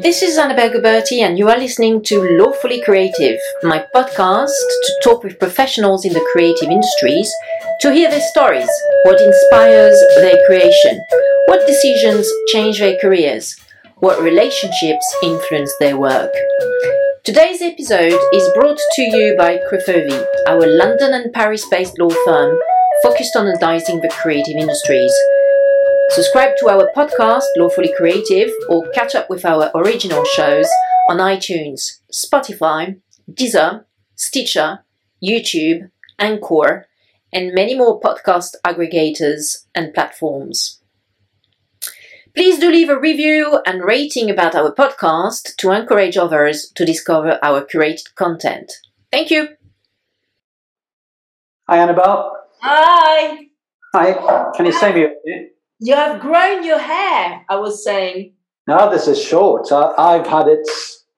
This is Annabelle Gauberti, and you are listening to Lawfully Creative, my podcast to talk with professionals in the creative industries to hear their stories, what inspires their creation, what decisions change their careers, what relationships influence their work. Today's episode is brought to you by Crefovi, our London and Paris based law firm focused on advising the creative industries. Subscribe to our podcast, Lawfully Creative, or catch up with our original shows on iTunes, Spotify, Deezer, Stitcher, YouTube, Anchor, and many more podcast aggregators and platforms. Please do leave a review and rating about our podcast to encourage others to discover our curated content. Thank you. Hi, Annabelle. Hi. Hi. Can you see me? You have grown your hair, I was saying. No, this is short. I, have had it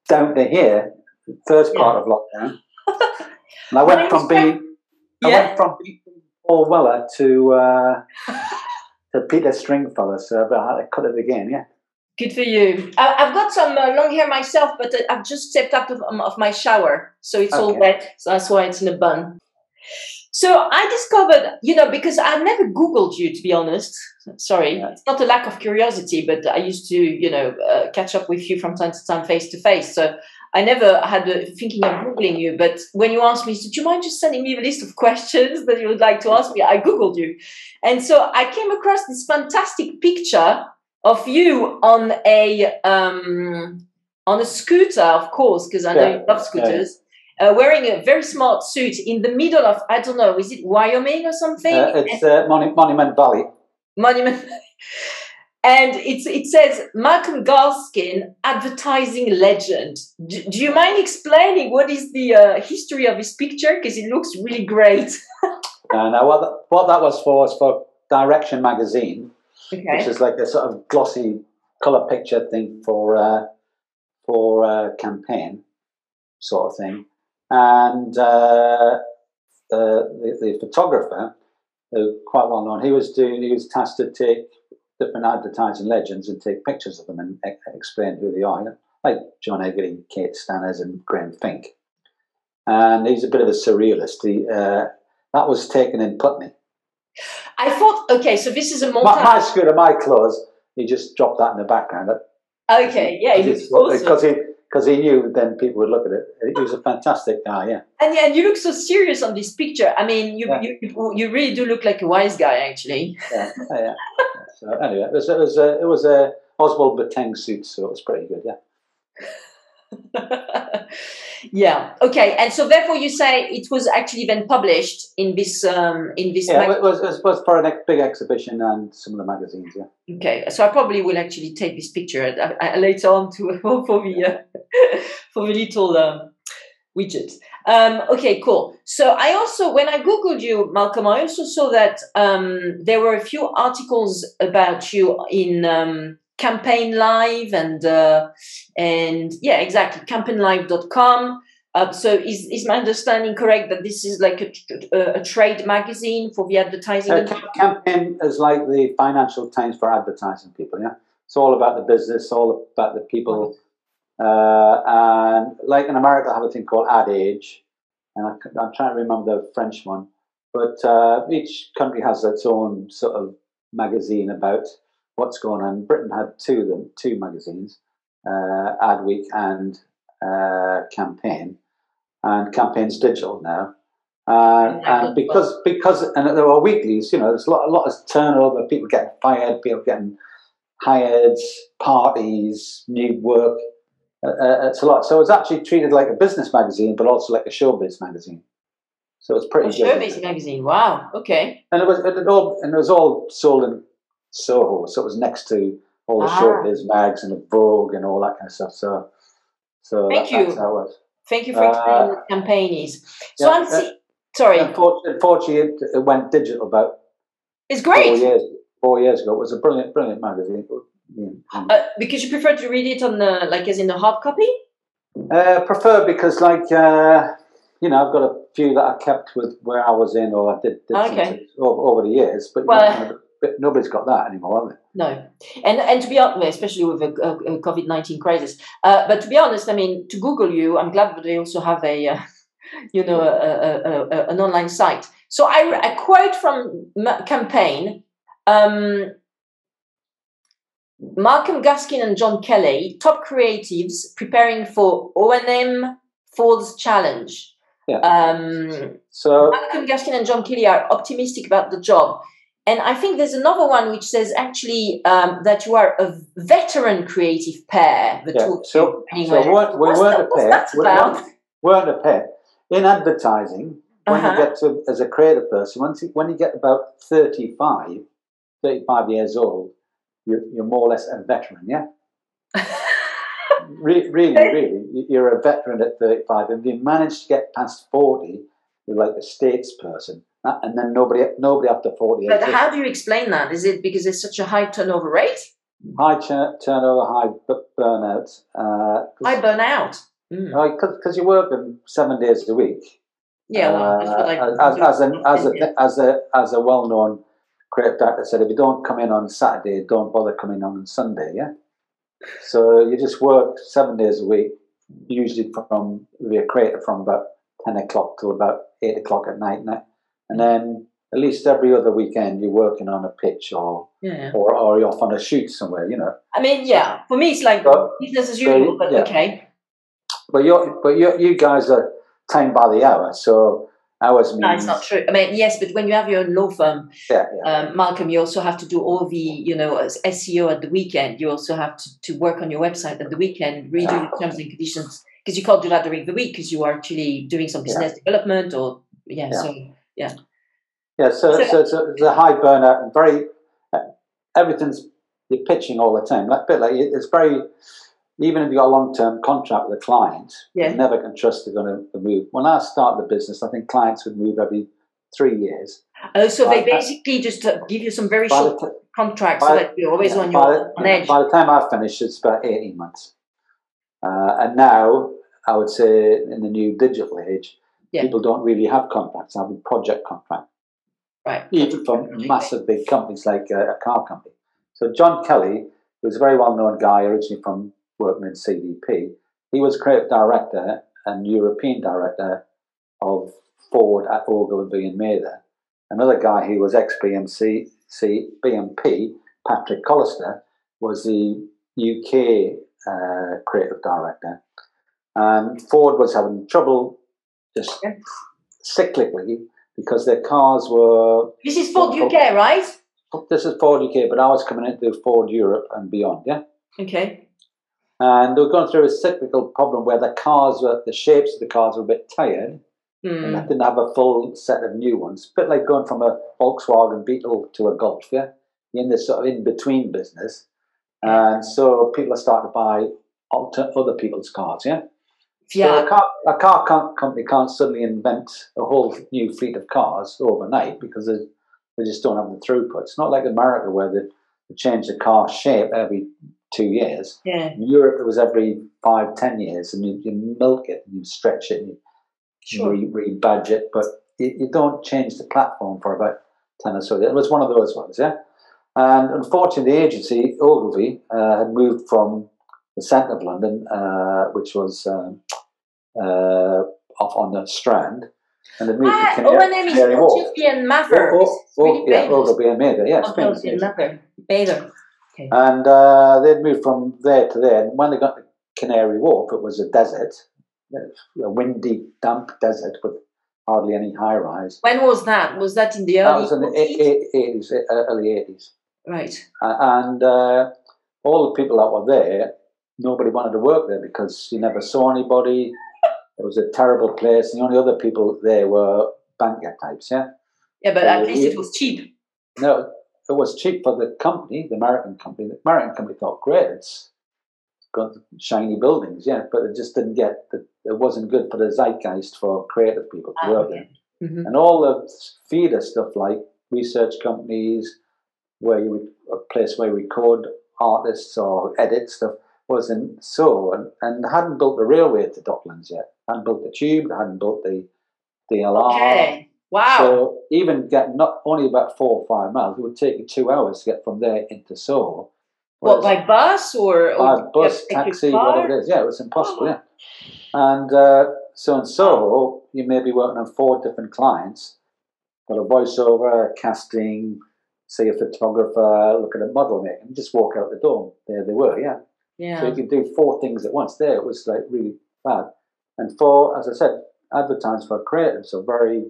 down to here, first part of lockdown. and I went from being, yeah. I went from being Paul Weller to uh, to Peter Stringfellow, so I had to cut it again. Yeah. Good for you. I, have got some uh, long hair myself, but uh, I've just stepped up of, um, of my shower, so it's okay. all wet. So that's why it's in a bun. So I discovered, you know, because I never Googled you, to be honest. Sorry, yeah. it's not a lack of curiosity, but I used to, you know, uh, catch up with you from time to time, face to face. So I never had a thinking of Googling you. But when you asked me, do you mind just sending me a list of questions that you would like to ask me? I Googled you. And so I came across this fantastic picture of you on a, um, on a scooter, of course, because I know yeah. you love scooters uh, wearing a very smart suit in the middle of I don't know, is it Wyoming or something? Uh, it's uh, Mon- Monument Valley. Monument. and it's, it says Malcolm Gaskin, advertising legend. Do, do you mind explaining what is the uh, history of this picture? Because it looks really great. and uh, what, the, what that was for was for Direction magazine, okay. which is like a sort of glossy color picture thing for uh, for uh, campaign sort of thing and uh, the, the, photographer, who quite well known, he was doing he was tasked to take different advertising legends and take pictures of them and explain who they are, like John Egerton, Kate Stanners, and Graham Fink. And he's a bit of a surrealist. He, uh, that was taken in Putney. I thought, okay, so this is a montage. My, my scooter, my clothes. He just dropped that in the background. Okay, yeah, because he because he knew then people would look at it. He was a fantastic guy, yeah. And yeah, and you look so serious on this picture. I mean, you yeah. you, you really do look like a wise guy, actually. Yeah, yeah. yeah. So anyway, it was it was a, it was a Oswald Boateng suit, so it was pretty good, yeah. yeah. Okay. And so therefore, you say it was actually then published in this um, in this. Yeah, mag- it, was, it was for a big exhibition and some of the magazines. Yeah. Okay. So I probably will actually take this picture uh, uh, later on to for the uh, for the little. Um, widget. Um, okay, cool. So I also, when I googled you, Malcolm, I also saw that um, there were a few articles about you in um, campaign live and uh, and yeah exactly campaignlive.com uh, so is, is my understanding correct that this is like a, a, a trade magazine for the advertising uh, campaign is like the financial times for advertising people yeah. It's all about the business all about the people. Uh, and like in america i have a thing called ad age and I, am trying to remember the french one. But uh, each country has its own sort of magazine about what's going on. Britain had two of them, two magazines, uh, Adweek and uh, Campaign, and Campaign's digital now. Uh, and because because and there were weeklies, you know, there's a lot, a lot of turnover, people getting fired, people getting hired, parties, new work. Uh, uh, it's a lot. So it's actually treated like a business magazine, but also like a showbiz magazine. So it's pretty a. Showbiz magazine. Wow. Okay. And it was it all and it was all sold in Soho, so it was next to all the ah. showbiz mags and the Vogue and all that kind of stuff. So, so thank that, you. That's how it was. Thank you for explaining uh, what campaign is. So yeah, I'm see- sorry. Unfortunately, it, went digital about. It's great. Four years, four years ago, it was a brilliant, brilliant magazine. Uh, because you prefer to read it on the like as in the hard copy. Uh, prefer because like uh, you know I've got a few that I kept with where I was in or I did, did okay. over, over, the years, but well but nobody's got that anymore, have they? No, and and to be honest, especially with a, a, a COVID nineteen crisis. Uh, but to be honest, I mean, to Google you, I'm glad that they also have a, uh, you know, a, a, an online site. So I, I quote from campaign. Um, Malcolm Gaskin and John Kelly, top creatives preparing for O&M Ford's challenge. Yeah. Um, So Malcolm Gaskin and John Kelly are optimistic about the job. And I think there's another one which says actually um, that you are a veteran creative pair. The yeah, two so. Anyway, so weren't, we What's weren't that- a pair. we weren't a pair. In advertising, when Uh-huh. you get to as a creative person, once you, when you get about 35, 35 years old, you're, you're more or less a veteran, yeah. Re- really, really, you're a veteran at 35. And if you manage to get past 40, you're like a statesperson. Uh, And then nobody, nobody after 40 but how do you explain that? Is it because it's such a high turnover rate? high tur- turnover, high bu- burnout. Uh, I burn out. Mm. because you're working seven days a week. Yeah, well, that's what I Uh, as, as, a, as, a, as a as a well-known creative director said, if you don't come in on Saturday, don't bother coming on on Sunday. Yeah. So you just work seven days a week, usually from you're creative from about ten o'clock till about eight o'clock at night, night, and then at least every other weekend you're working on a pitch or yeah. or, or you're off on a shoot somewhere. You know. I mean, yeah, for me it's like So- business as usual, but yeah. okay. But you but you you guys are time by the hour, so hours means No, it's not true. I mean, yes, but when you have your own law firm, Yeah, yeah. um, Malcolm, you also have to do all the, you know, as SEO at the weekend. You also have to, to work on your website at the weekend, redo the terms and conditions because you can't do that during the week because you are actually doing some business development or yeah. Yeah. So Yeah, so, So- so, so it's a high burnout and very uh, everything's you're pitching all the time. Like bit like it's very even if you've got a long term contract with a client, Yeah. you never can trust they're going to move. When I started the business, I think clients would move every three years. uh, so they By basically just uh, give you some very the short contracts by- so that you're always yeah, on your the- on yeah, edge. By the time I finish, it's about eighteen months. Uh, and now, I would say in the new digital age, Yeah. people don't really have contracts. A project contract. Right. even from massive big companies like uh, a car company. So John Kelly, who's a very well-known guy originally from working in CDP, he was creative director and European director of Ford at Ogilvy and Mather. Another guy who was ex-BMC, C, BMP, Patrick Collister, was the UK uh, creative director. And Ford was having trouble just Yeah. cyclically because their cars were This is Ford UK, right? this is Ford UK, but I was coming into Ford Europe and beyond, yeah. Okay. And they were going through a cyclical problem where the cars were the shapes of the cars were a bit tired and Hmm. they didn't have a full set of new ones. bit like going from a Volkswagen Beetle to a Golf, yeah. In this sort of in between business, and so people are starting to buy alter, other people's cars, yeah. So Yeah. a car, a car com- company can't suddenly invent a whole new fleet of cars overnight because they, they just don't have the throughput. It's not like America where they, they change the car shape every two years. Yeah. In Europe, it was every five, ten years, and you, you milk it and you stretch it and you Sure. re, rebadge it, but you, you don't change the platform for about 10 or so. It was one of those ones, yeah? And unfortunately, the agency, Ogilvy, uh, had moved from the centre of London, uh, which was um, uh, off on the Strand, and had moved Ah, to oh, my Canary, name is Canary. Ogilvy Mather. Oh, oh, really yeah. Ogilvy and Mather, famous. Ogilvy and Mather. Mather. And uh, they'd moved from there to there. And when they got to Canary Wharf, it was a desert, a windy, damp desert with hardly any high rise. When was that? Was that in the That early was in the 40s? eight- eight- 80s, uh, early 80s. Right. Uh, and uh, all the people that were there, nobody wanted to work there because you never saw anybody. It was a terrible place. And the only other people there were banker types, yeah? Yeah, but Uh, at least it was cheap. No, it was cheap for the company, the American company. The American company thought, great, it's got shiny buildings, yeah, but it just didn't get, the, it wasn't good for the zeitgeist for creative people to Ah, work okay. in. Mhm. And all the feeder stuff like research companies, where you would, a place where you record artists or edit stuff, wasn't so, and, and hadn't built the railway to Docklands yet. Hadn't built the tube, hadn't built the DLR. Okay. Wow. So even get not only about four or five miles, it would take you two hours to get from there into Soho. What by bus or, by or bus, taxi, whatever it is. Yeah, it was impossible. Yeah, and uh, so in Soho, you may be working on four different clients, got a voiceover, casting, say a photographer, looking at model making, and just walk out the door. There they were. Yeah. Yeah. So you can do four things at once. There, it was like really bad. And for, as I said, advertise for creatives are very,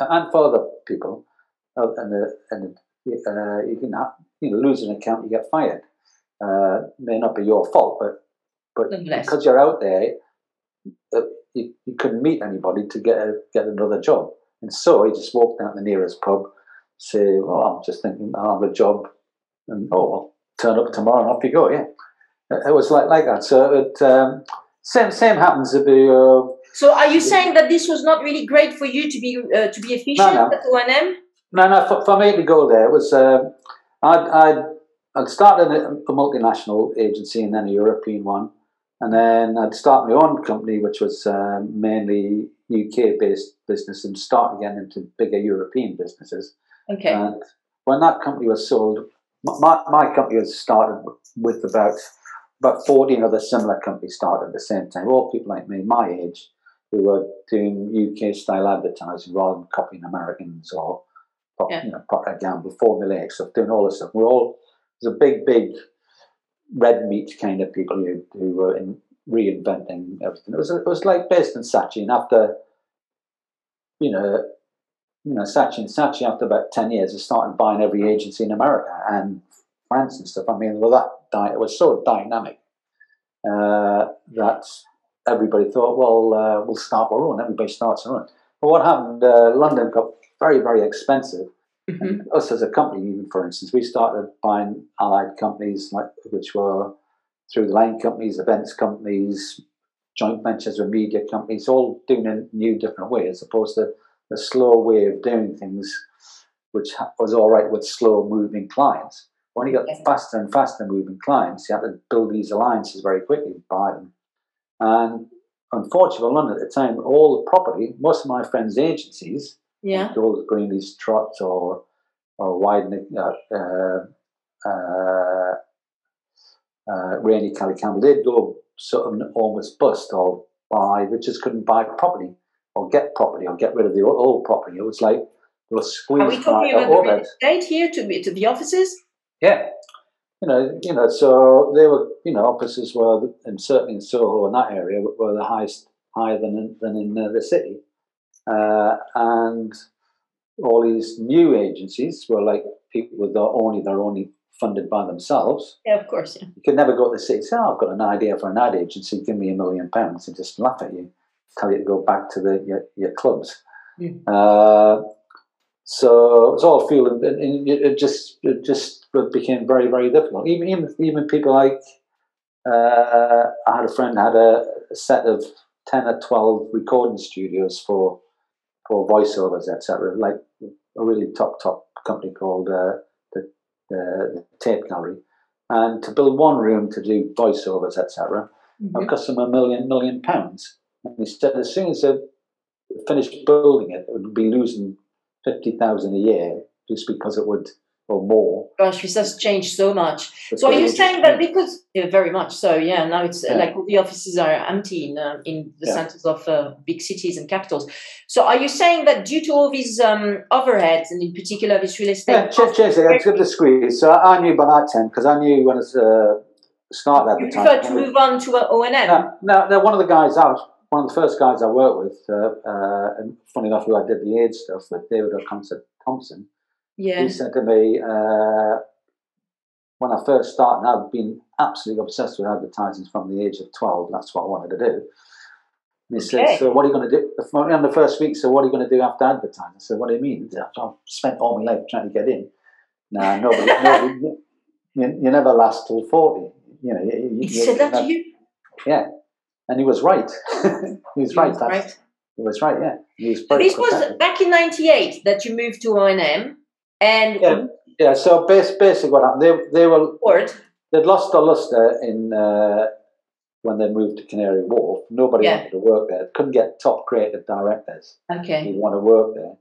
and for other people, uh, and the, and uh, you can have, you know lose an account, you get fired. Uh, may not be your fault, but but Nonetheless. because you're out there, uh, you, you couldn't meet anybody to get a, get another job, and so you just walk down the nearest pub, say, "Oh, I'm just thinking I have a job," and oh, well, turn up tomorrow and off you go. Yeah, it was like like that. So it um, same same happens if you. Uh, So are you saying that this was not really great for you to be uh, to be efficient no. at O&M? No, no. For, for me to go there it was um I'd, I'd I'd started a, a multinational agency and then a European one, and then I'd start my own company, which was um, mainly UK based business, and start again into bigger European businesses. Okay. And when that company was sold, my, my company was started with about about 14 other similar companies started at the same time, all people like me, my age, who were doing UK style advertising rather than copying Americans or pro- Yeah. you know, Gamble, Formula X stuff, doing all this stuff. We're all, there's a big, big red meat kind of people who, who were in reinventing everything. It was, it was like based in Saatchi, and after, you know, you know, Saatchi and Saatchi, after about 10 years, has started buying every agency in America and France and stuff. I mean, well, that di- it was so dynamic uh, that everybody thought, well, uh, we'll start our own. Everybody starts their own. But what happened? Uh, London got very, very expensive. Mhm. And us as a company, even for instance, we started buying allied companies, like which were through the line companies, events companies, joint ventures with media companies, all doing a new different way, as opposed to the slow way of doing things, which was all right with slow moving clients. When you got Okay. faster and faster moving clients, you had to build these alliances very quickly, buy them. And unfortunately, for London at the time, all the property, most of my friends' agencies, Yeah. Gold Greenlees Trott or or Widening, uh, uh, uh, uh, Rainey Kelly Campbell, they'd go sort of almost bust or buy, they just couldn't buy property or get property or get rid of the old, old property. It was like they were Are squeezed we talking by about the real estate here to to the offices? Yeah. You know, you know, so they were, you know, offices were, and certainly in Soho and that area, were the highest, higher than in, than in uh, the city. Uh, and all these new agencies were like people with their only, they're only funded by themselves. Yeah, of course. Yeah. You could never go to the city and say, oh, I've got an idea for an ad agency, give me a million pounds, and just laugh at you, tell you to go back to the, your, your clubs. Mm. Uh, so it's all feeling, and and it it just it just became very very difficult. Even even even people like uh, I had a friend had a, a set of ten or twelve recording studios for for voiceovers, etc. Like a really top top company called uh, the, the Tape Gallery, and to build one room to do voiceovers, etc. Mhm. It cost them a million million pounds. And he said as soon as they finished building it, it would be losing fifty thousand a year just because it would or more. Gosh, this has changed so much. So are you saying that because yeah, very much so? Yeah, now it's Yeah. like all the offices are empty in uh, in the Yeah. centers of uh, big cities and capitals. So are you saying that due to all these um, overheads and in particular this real estate, Yeah, ch- change it. Let's give the squeeze. So I knew by that time because I knew when I uh, started you advertising. prefer to move on to O and M? No, no, no, one of the guys I was one of the first guys I worked with, uh, uh, and funny enough, who I did the AIDS stuff with, David O'Connor Thompson. Yeah, He said to me uh, when I first started, I'd been absolutely obsessed with advertising from the age of twelve. That's what I wanted to do. And he Okay. said, "So what are you going to do?" On the first week, so what are you going to do after advertising? I said, "What do you mean? I've spent all my life trying to get in." Nah, nobody, nobody you, you never last till forty. You know, you, you, he said that to you. yeah, and he was right. he was right. was right. He was right. Yeah, he was this was back in '98 that you moved to O and Yeah. Yeah. So bas- basically, what happened? They they were board. they'd lost their luster in uh, when they moved to Canary Wharf. Nobody Yeah. wanted to work there. Couldn't get top creative directors Okay. who want to work there.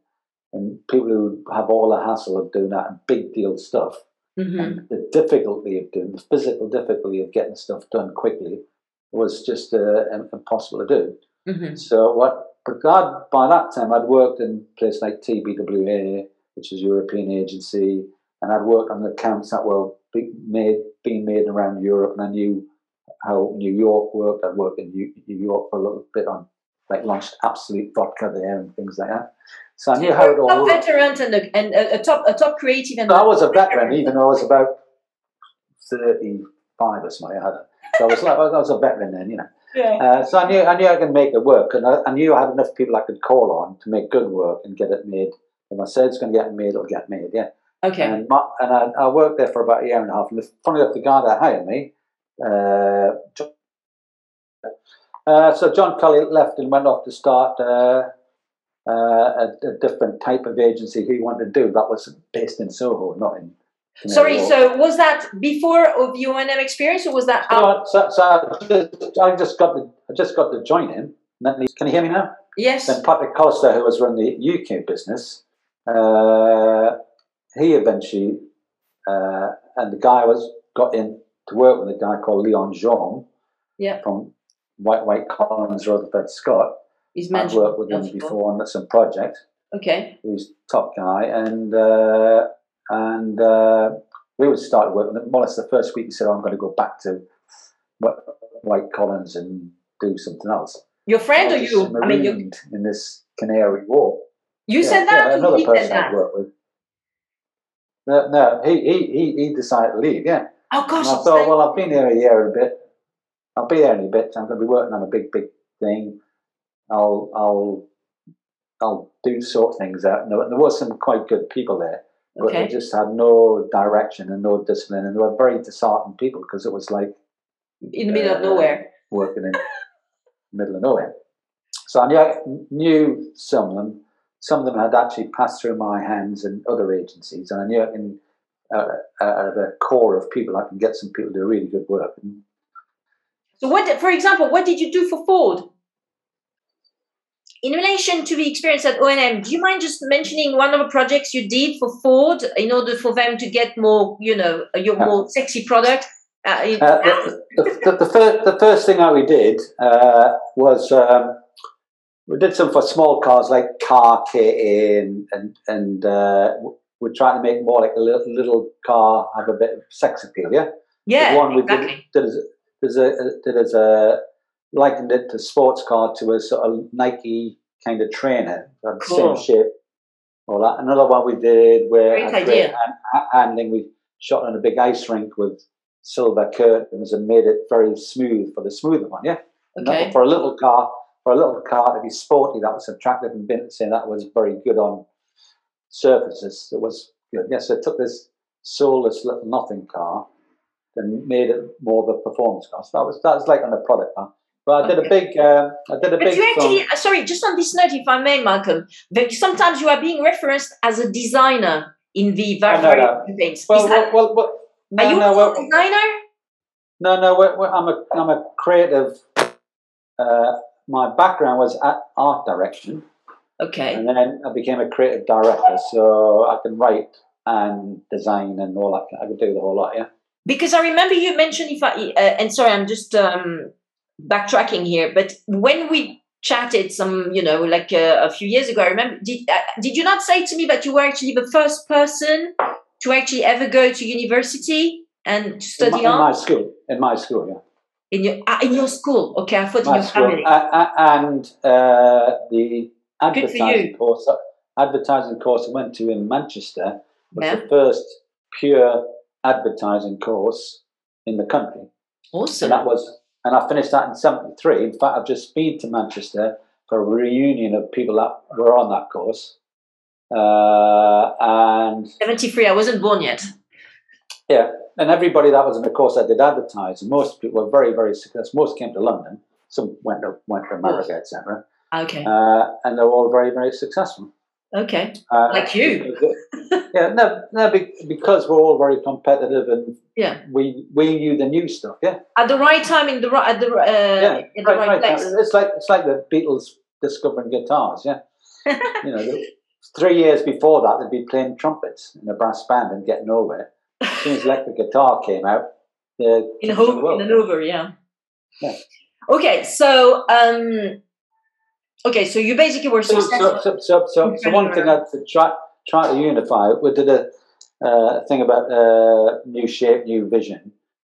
and people who have all the hassle of doing that and big deal stuff, hmm and the difficulty of doing the physical difficulty of getting stuff done quickly was just uh, impossible to do. hmm So what? But God, by that time, I'd worked in places like TBWA, which is a European agency, and I'd worked on the accounts that were made, being made around Europe, and I knew how New York worked. I worked in New New York for a little bit on, like, launched Absolut Vodka there and things like that. So I knew how it all worked. veteran and a, and a, a top a top creative and So I was a veteran, even though I was about thirty-five or something. I had, so I was like, I was a veteran then, you know. yeah. Uh, so I knew I knew I could make it work, and I, I knew I had enough people I could call on to make good work and get it made. If I said it's going to get made, it'll get made. Yeah. okay. And my, and I, I worked there for about a year and a half. And funny enough, the guy that hired me, uh, John, uh, so John Kelly left and went off to start uh, uh, a, a different type of agency he wanted to do. That was based in Soho, not in. Sorry, so was that before of your experience or was that? So, so, so I, just, I just got the I just got to join him. He- Can you hear me now? Yes. Then Patrick Costa, who was running the UK business, uh, he eventually uh, and the guy was got in to work with a guy called Leon Jaume Yeah. from Wight Wight Collins Rutherford Scott. He's I've worked with him before on some project. Okay. He's top guy, and uh, and uh, we would start working. More or less the first week, he said, oh, "I'm going to go back to Wight Collins and do something else." Your friend or you? I mean, you in this Canary Wharf. You Yeah, said that yeah, another he person? I'd worked with. No, no, he, he, he, he decided to leave, yeah. Oh And gosh, I thought, well, I've been here a year and a bit. I'll be here in a bit. I'm going to be working on a big, big thing. I'll, I'll, I'll do sort things out. And there, there was some quite good people there, but okay. they just had no direction and no discipline, and they were very disheartened people because it was like in the middle of uh, nowhere. working in the middle of nowhere. So I knew, knew some of them. Some of them had actually passed through my hands and other agencies, and I knew I can, uh, out of a core of people, I can get some people to do really good work. So what, did- for example, what did you do for Ford? In relation to the experience at O&M, do you mind just mentioning one of the projects you did for Ford in order for them to get more, you know, your Yeah. more sexy product? Uh, Uh, the, the, the, the, first, the first thing that we did uh, was um, we did some for small cars like car KA and and, and uh, we're trying to make more like a little, little car have a bit of sex appeal. Yeah, yeah, the one we exactly. did, did as did as a did as a likened it to sports car to a sort of Nike kind of trainer, Cool. same shape. All that. Another one we did where Great idea. hand- ha- handling. We shot on a big ice rink with silver curtains and made it very smooth for the smoother one. Yeah. Okay. For a little car, for a little car to be sporty, that was attractive, and been saying that was very good on surfaces. It was good. Yes, so I took this soulless little nothing car and made it more of a performance car. So that was that was like on a product car. But I did a big, um, I did a But big. you actually, uh, sorry, just on this note, if I may, Malcolm, that sometimes you are being referenced as a designer in the no, various no. campaigns. well, that, well, well, well, are you no, a designer? No, no, we're, we're, I'm a I'm a creative. Uh, my background was at art direction, Okay. and then I became a creative director, so I can write and design and all that. I could do the whole lot. Yeah. Because I remember you mentioned if I uh, and sorry, I'm just um, backtracking here, but when we chatted some, you know, like uh, a few years ago, I remember did uh, did you not say to me that you were actually the first person to actually ever go to university and to In study my, in my art school, in my school, yeah. In your ah, in your school? Okay, I thought in your family. And uh, the Good for you. advertising course, advertising course I went to in Manchester was Yeah. the first pure advertising course in the country. Awesome. And that was, and I finished that in '73. In fact, I've just been to Manchester for a reunion of people that were on that course. Uh, and Seventy three. I wasn't born yet. yeah, and everybody that was in the course that did advertising, most people were very, very successful. Most came to London. Some went to went to America, etc. Okay. Uh, and they were all very, very successful. Okay. Uh, Like you. yeah, no, no, because we're all very competitive and Yeah. we we knew the new stuff. Yeah, At the right time, in the right at the uh, yeah, in the right, place. It's like it's like the Beatles discovering guitars. Yeah, you know, three years before that, they'd be playing trumpets in a brass band and getting nowhere. As soon as electric guitar came out, in, Ho- in Hanover, yeah. Yeah. Okay, so um, okay, so you basically were successful. So, so, so, so, so one thing I try try to unify. We did a uh, thing about uh, new shape, new vision,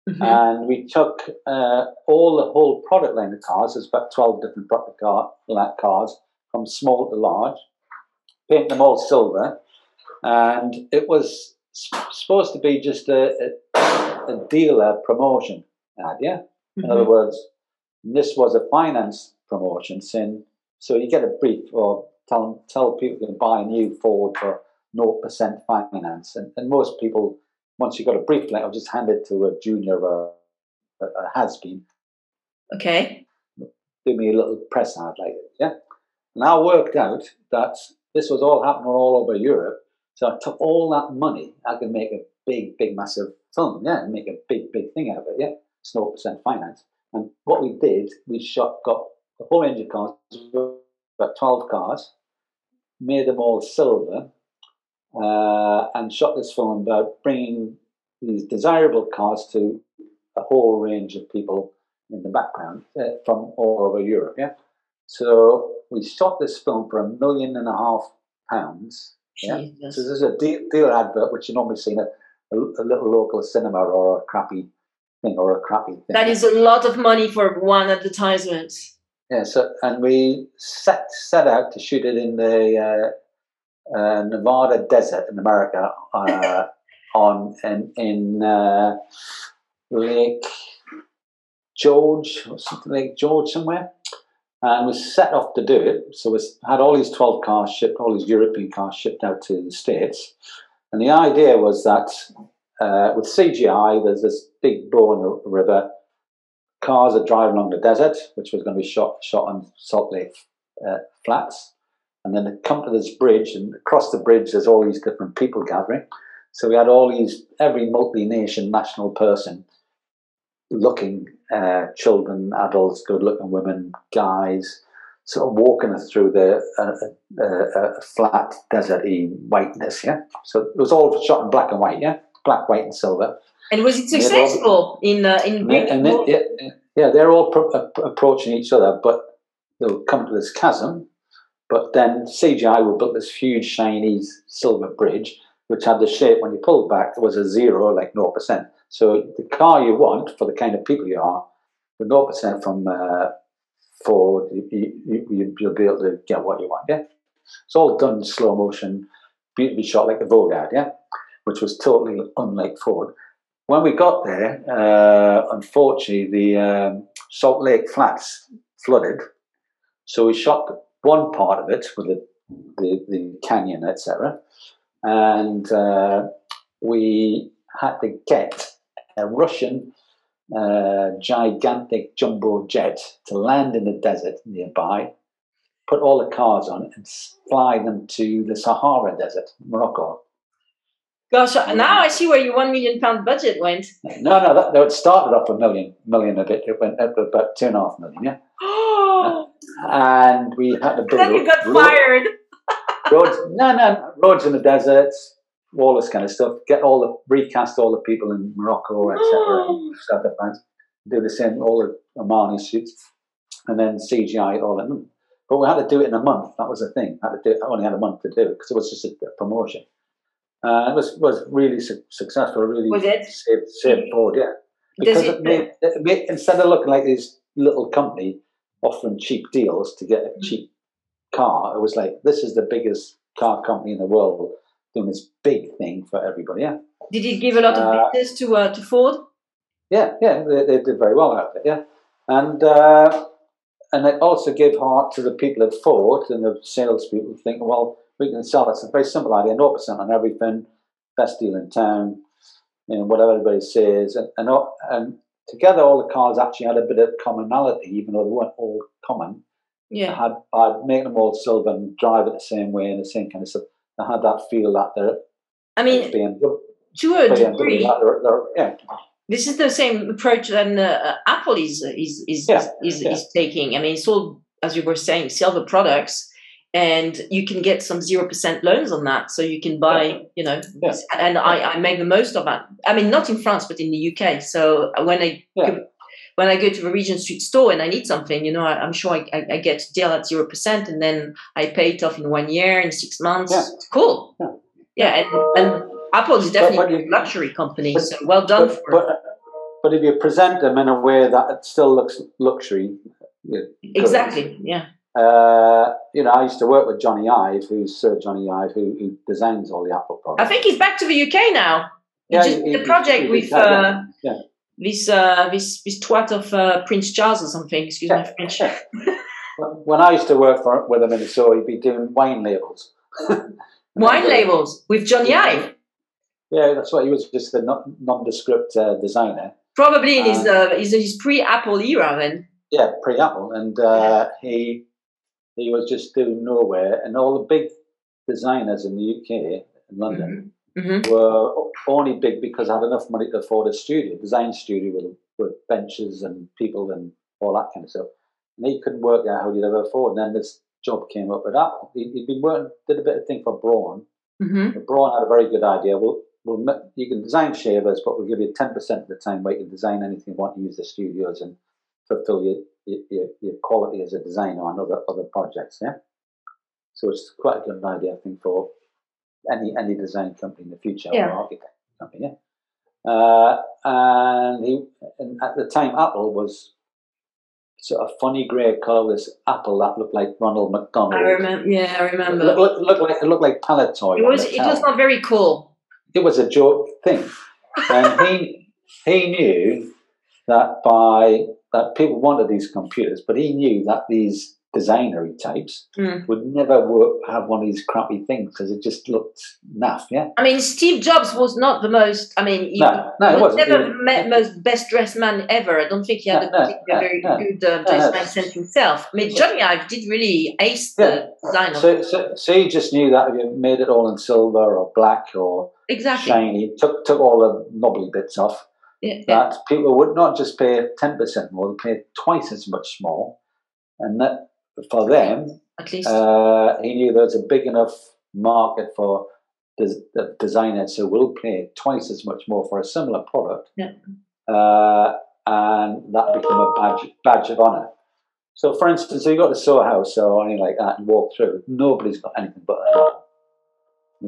mm-hmm. and we took uh, all the whole product line of cars. There's about twelve different product car, cars, from small to large. Paint them all silver, and it was supposed to be just a, a, a dealer promotion ad. Yeah, in mm-hmm. other words, this was a finance promotion saying, so you get a brief or tell tell people to buy a new Ford for 0% finance. And, and most people, once you got a brief letter, just hand it to a junior or a, a has been. Okay. Do me a little press ad like it, yeah? And I worked out that this was all happening all over Europe. So I took all that money, I could make a big, big, massive film, yeah, and make a big, big thing out of it, yeah? It's 0% finance. And what we did, we shot, got the whole range of cars, about 12 cars, made them all silver, uh, and shot this film about bringing these desirable cars to a whole range of people in the background uh, from all over Europe. Yeah, so we shot this film for a million and a half pounds. Yeah, so this is a deal, deal advert which you normally see in a, a, a little local cinema or a crappy thing or a crappy thing. That is a lot of money for one advertisement. Yeah, so and we set set out to shoot it in the uh, uh, Nevada desert in America uh, on in, in uh, Lake George or something Lake George somewhere, and was set off to do it. So we had all these twelve cars shipped, all these European cars shipped out to the states, and the idea was that uh, with CGI, there's this big bow the river. Cars are driving along the desert, which was going to be shot shot on Salt Lake uh, Flats and then they come to this bridge, and across the bridge, there's all these different people gathering. So we had all these, every multi-nation national person looking, uh, children, adults, good-looking women, guys, sort of walking us through the uh, uh, uh, flat, deserty whiteness. Yeah, so it was all shot in black and white. Yeah, black, white, and silver. And was it successful all, in uh, in? And, and yeah, yeah, they're all pro- approaching each other, but they'll come to this chasm, but then CGI would build this huge shiny silver bridge, which had the shape when you pulled back, there was a zero, like 0%. So the car you want for the kind of people you are, with 0% from uh, Ford, you, you, you'll be able to get what you want, yeah? It's all done in slow motion, beautifully shot like a Vogue ad, yeah? Which was totally unlike Ford. When we got there, uh, unfortunately, the um, Salt Lake Flats flooded. So we shot one part of it with the, the, the canyon, etc. And uh, we had to get a Russian uh, gigantic jumbo jet to land in the desert nearby, put all the cars on, and fly them to the Sahara Desert, Morocco. Gosh, now I see where your one million pound budget went. No, no, that, no, it started off a million, million a bit. It went up about two and a half million, yeah. and we had to build. Then you got road, fired. roads, no, no, roads in the deserts, all this kind of stuff. Get all the recast all the people in Morocco, etc. South France. Do the same, all the Armani suits, and then CGI all of them. But we had to do it in a month. That was the thing. I had to do it, I only had a month to do it because it was just a, a promotion. Uh, it was was really su- successful. Really was it? saved, saved Ford, yeah. Because it, it, made, it made, instead of looking like this little company, offering cheap deals to get a mm. cheap car. It was like this is the biggest car company in the world doing this big thing for everybody. Yeah. Did it give a lot of uh, business to uh, to Ford? Yeah, yeah, they, they, did very well out of it. Yeah, and uh, and it also gave heart to the people at Ford and the salespeople thinking, well, we can sell. It's a very simple idea, no percent on everything, best deal in town, you know, whatever everybody says, and and, and together all the cars actually had a bit of commonality, even though they weren't all common. Yeah. I had I'd make them all silver and drive it the same way and the same kind of stuff. I had that feel that they're I mean BMW, to a degree they're, they're, yeah. This is the same approach that uh, Apple is is is, yeah, is, yeah. is taking. I mean, it's all as you were saying, silver products, and you can get some zero percent loans on that, so you can buy, yeah. you know. And I, I make the most of that. I mean, not in France, but in the UK. So when I. when I go to the Regent Street store and I need something, you know, I, am sure I, I, I, get a deal at zero percent, and then I pay it off in one year, in six months. It's cool. Yeah, and, and Apple is definitely a luxury company, but, so well done but, but, but, if you present them in a way that it still looks luxury, exactly, yeah. Uh, you know, I used to work with Jony Ive, who's Sir Jony Ive, who, who, designs all the Apple products. I think he's back to the UK now. He yeah, just he, the project he, with uh, yeah. This uh, this this twat of uh, Prince Charles or something. Excuse my French. when I used to work for with him in the store, he'd be doing wine labels. wine labels with Jony Ive. Yeah, that's what he was. Just a nondescript uh, designer. Probably in his uh, his, his pre-Apple era then. Yeah, pre-Apple, and uh, he he was just doing nowhere, and all the big designers in the UK, in London, mm-hmm. Mm-hmm. were only big because I had enough money to afford a studio, design studio with with benches and people and all that kind of stuff. And he couldn't work out how he'd ever afford. And then this job came up with Apple. He, had been working, did a bit of thing for Braun. Mm-hmm. Braun had a very good idea. Well, we'll, you can design shavers, but we'll give you 10% of the time where you can design anything you want to use the studios and fulfill your, your, your quality as a designer on other, other projects. Yeah. So it's quite a good idea, I think, for any any design company in the future yeah. or architect company. Yeah. Uh, and he, and at the time, Apple was sort of funny grey colour, this apple that looked like Ronald McDonald. I remember. Yeah, I remember. It looked, looked like it looked like pallet toy. It was. It was not very cool it was a joke thing. And he he knew that by that people wanted these computers, but he knew that these designery types mm. would never work, have one of these crappy things because it just looked naff. Yeah. I mean, Steve Jobs was not the most. I mean, he no, no, was never it, met most best dressed man ever. I don't think he had no, a no, very good uh, design sense himself. I mean, Jony Ive did really ace yeah. the design. So, so, so he just knew that if you made it all in silver or black or exactly shiny, took took all the knobbly bits off. Yeah, that yeah. people would not just pay ten percent more; they pay twice as much more, and that for them, at least uh, he knew there was a big enough market for the designers who will pay twice as much more for a similar product. Yeah. Uh, and that became a badge badge of honor. So, for instance, if you got a Soho House or anything like that and walk through, nobody's got anything but a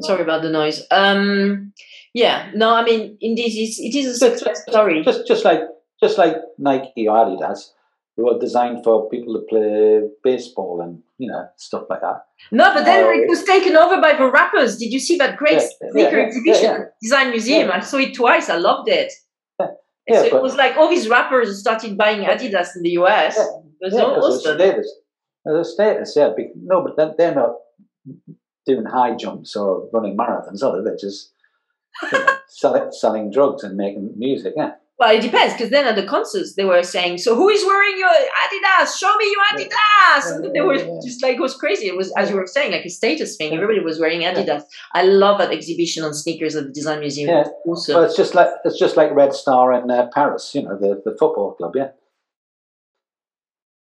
Sorry about the noise. Um, yeah, no, I mean, indeed, it's, it is a success story. Just, just like, just like Nike or Adidas, they were designed for people to play baseball and you know stuff like that. No, but then uh, it was taken over by the rappers. Did you see that great yeah, sneaker yeah, exhibition, yeah, Design Museum? I saw it twice. I loved it. Yeah, so it was like all these rappers started buying Adidas in the US. Yeah, it was yeah, awesome. Status. There's a status, yeah. No, but they're not doing high jumps or running marathons, are they? They're just you know, selling, selling drugs and making music, yeah. Well, it depends because then at the concerts they were saying, "So who is wearing your Adidas? Show me your Adidas!" And they were just like it was crazy. It was as you were saying, like a status thing. Everybody was wearing Adidas. I love that exhibition on sneakers at the Design Museum. Yeah. Awesome. Well, it's just like it's just like Red Star in uh, Paris. You know, the the football club. Yeah.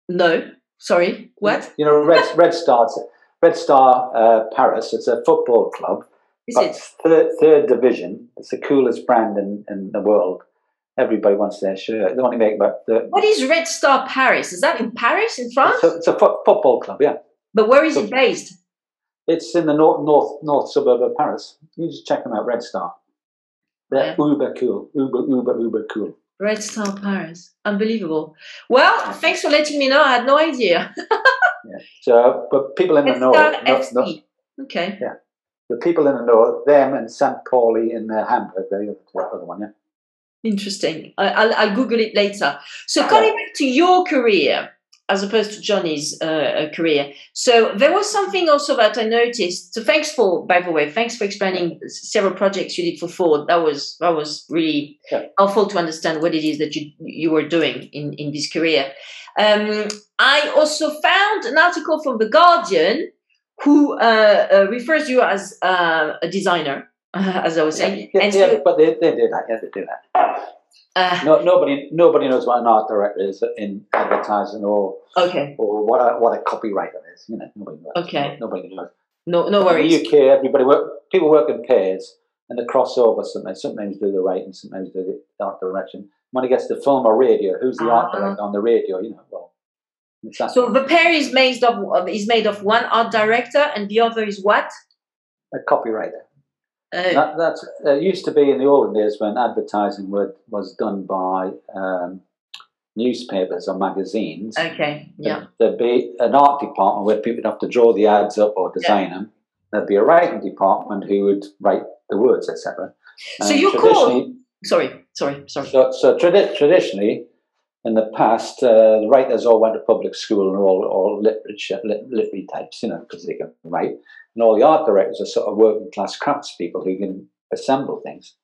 No, sorry, what? You know, Red Red Star Red Star uh, Paris. It's a football club. Is it third, third division? It's the coolest brand in, in the world everybody wants their shirt. They only make about the. What is Red Star Paris? Is that in Paris, in France? It's a, it's a fo- football club, yeah. But where is so, it based? It's in the north north north suburb of Paris. You just check them out, Red Star. They're yeah. uber cool, uber uber uber cool. Red Star Paris, unbelievable. Well, thanks for letting me know. I had no idea. yeah. So, but people in Red the north, no, no, okay. Yeah, the people in the north, them and St. Pauli in uh, Hamburg, the other one, yeah. Interesting. I, will I'll Google it later. So coming back to your career, as opposed to Jony's uh, uh, career. So there was something also that I noticed. So thanks for, by the way, thanks for explaining several projects you did for Ford. That was that was really yeah. helpful to understand what it is that you you were doing in in this career. Um, I also found an article from the Guardian who uh, uh, refers you as uh, a designer uh, as I was saying. Yeah, and yeah, so, but they, they do that. Yeah, they do that. uh, No, nobody nobody knows what an art director is in advertising or okay, or what a, what a copywriter is. You know, nobody knows. Okay. Nobody knows. no, no worries. In the UK, everybody work. People work in pairs, and they cross over. Sometimes, sometimes do the writing, sometimes do the art direction. When it gets to film or radio, who's the art Ah. director on the radio? You know, well, So the pair is made of of- is made of one art director, and the other is what? a copywriter. Uh, That, that's it used to be in the olden days when advertising would, was done by um, newspapers or magazines. okay, yeah, There'd be an art department where people would have to draw the ads up or design them. There'd be a writing department who would write the words, etc. So you're traditionally- Sorry, sorry, sorry. So, so tradi- traditionally, in the past, uh, the writers all went to public school and all, all literature, lit, literary types, you know, because they can write. And all the art directors are sort of working class craftspeople who can assemble things.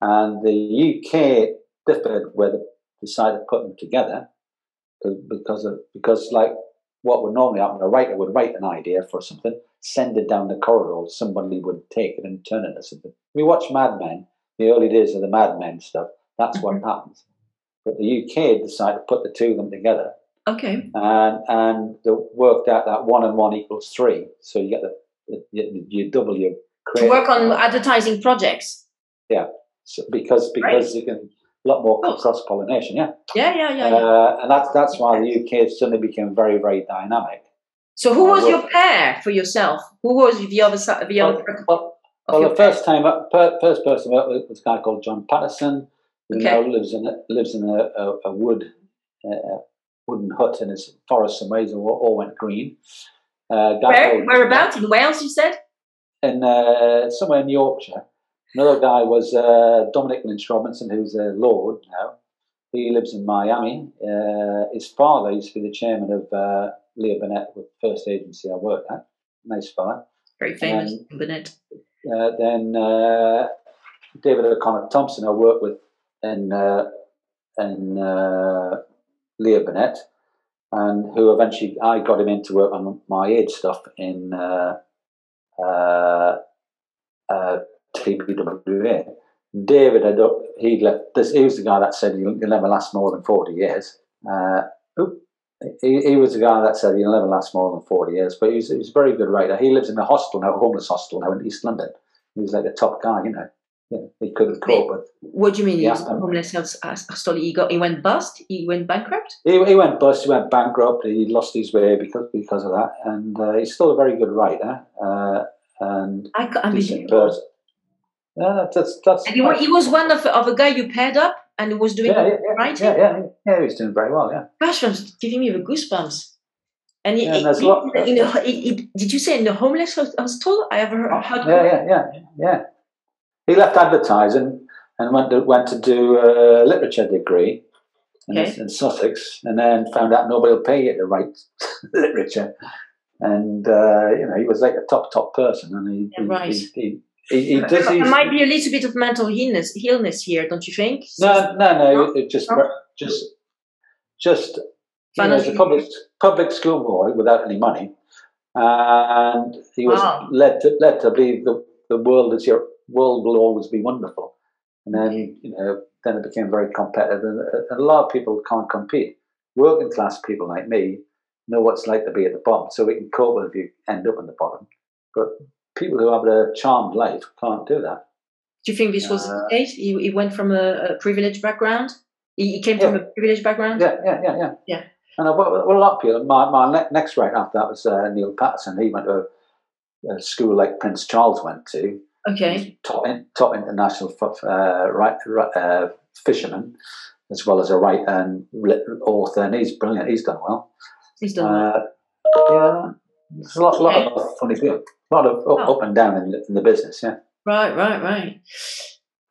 And the UK differed where they decided to put them together because, because, of, because like what would normally happen, a writer would write an idea for something, send it down the corridor, somebody would take it and turn it into something. We watch Mad Men, the early days of the Mad Men stuff. That's what mm-hmm. happens. But the UK decided to put the two of them together, Okay, and and they worked out that one and one equals three. So you get the you, you double your to work on advertising projects. Yeah, so because because you can a lot more cross pollination, yeah. Yeah, yeah, yeah. yeah. Uh, and that's that's why the UK suddenly became very very dynamic. so who uh, was your pair for yourself? Who was the other side? The other Well, of well, well, the first time, uh, per, first person I worked with was a guy called John Patterson, who Okay. now lives in a, lives in a, a, a wood uh, wooden hut in his forest somewhere. All, all went green. Uh, Where? Whereabouts in Wales? You said. In uh, somewhere in Yorkshire. Another guy was uh, Dominic Lynch Robinson, who's a lord now. He lives in Miami. Uh, his father used to be the chairman of uh, Leo Burnett, with the first agency I worked at. Nice fella. Very famous, Um, Burnett. Uh, then uh, David O'Connor Thompson, I worked with in uh, in uh, Leo Burnett, and who eventually I got him into work on my age stuff in uh, uh, uh, TBWA. David, had, he left. This, he was the guy that said you'll, never last more than forty years. Uh, he, he was the guy that said you'll never last more than forty years. But he was, he was a very good writer. He lives in a hostel now, a homeless hostel now in East London. He was like the top guy, you know. Yeah, he couldn't cope with. What do you mean? He Yeah. was homeless health hostel. He got. He went bust. He went bankrupt. He, he went bust. He went bankrupt. He lost his way because because of that. And uh, he's still a very good writer uh, and I, ca- I mean, decent person. Yeah, that's that's. and he, he was one of of a guy you paired up and was doing yeah, yeah, yeah, writing. yeah, yeah, yeah, he was doing very well. Yeah. Gosh, I'm giving me the goosebumps. And, he, Yeah, and he- lot- you know, he, he- did you say in the homeless hos- hostel? I ever heard. heard Yeah, yeah, yeah, yeah. He left advertising and went to went to do a literature degree in, Okay. in Sussex, and then found out nobody will pay you to write literature. And uh, you know, he was like a top top person, and he Yeah, he, right. he, he, does. There might be a little bit of mental illness, illness here, don't you think? No, no, no. No? It just, No? just, just. You know, as a public public school boy without any money, and he was Wow. led to led to believe the the world is your world will always be wonderful, and then you know then it became very competitive, and, a lot of people can't compete. Working class people like me know what it's like to be at the bottom, so we can cope with if you end up on the bottom. But people who have a charmed life can't do that. Do you think this was the Uh, case? He, he went from a, a privileged background. He, he came from a privileged background. Yeah, yeah, yeah, yeah. Yeah. And I've worked with a lot of people. My, my ne- next right after that was uh, Neil Patterson. He went to a, a school like Prince Charles went to. Okay. Top, top international f- uh, right, uh, fisherman, as well as a writer and author. And he's brilliant. He's done well. He's done. well. Uh, yeah, there's a lot, lot of funny people. A lot of up, Oh. up and down in, the- in the business. Yeah. Right, right, right.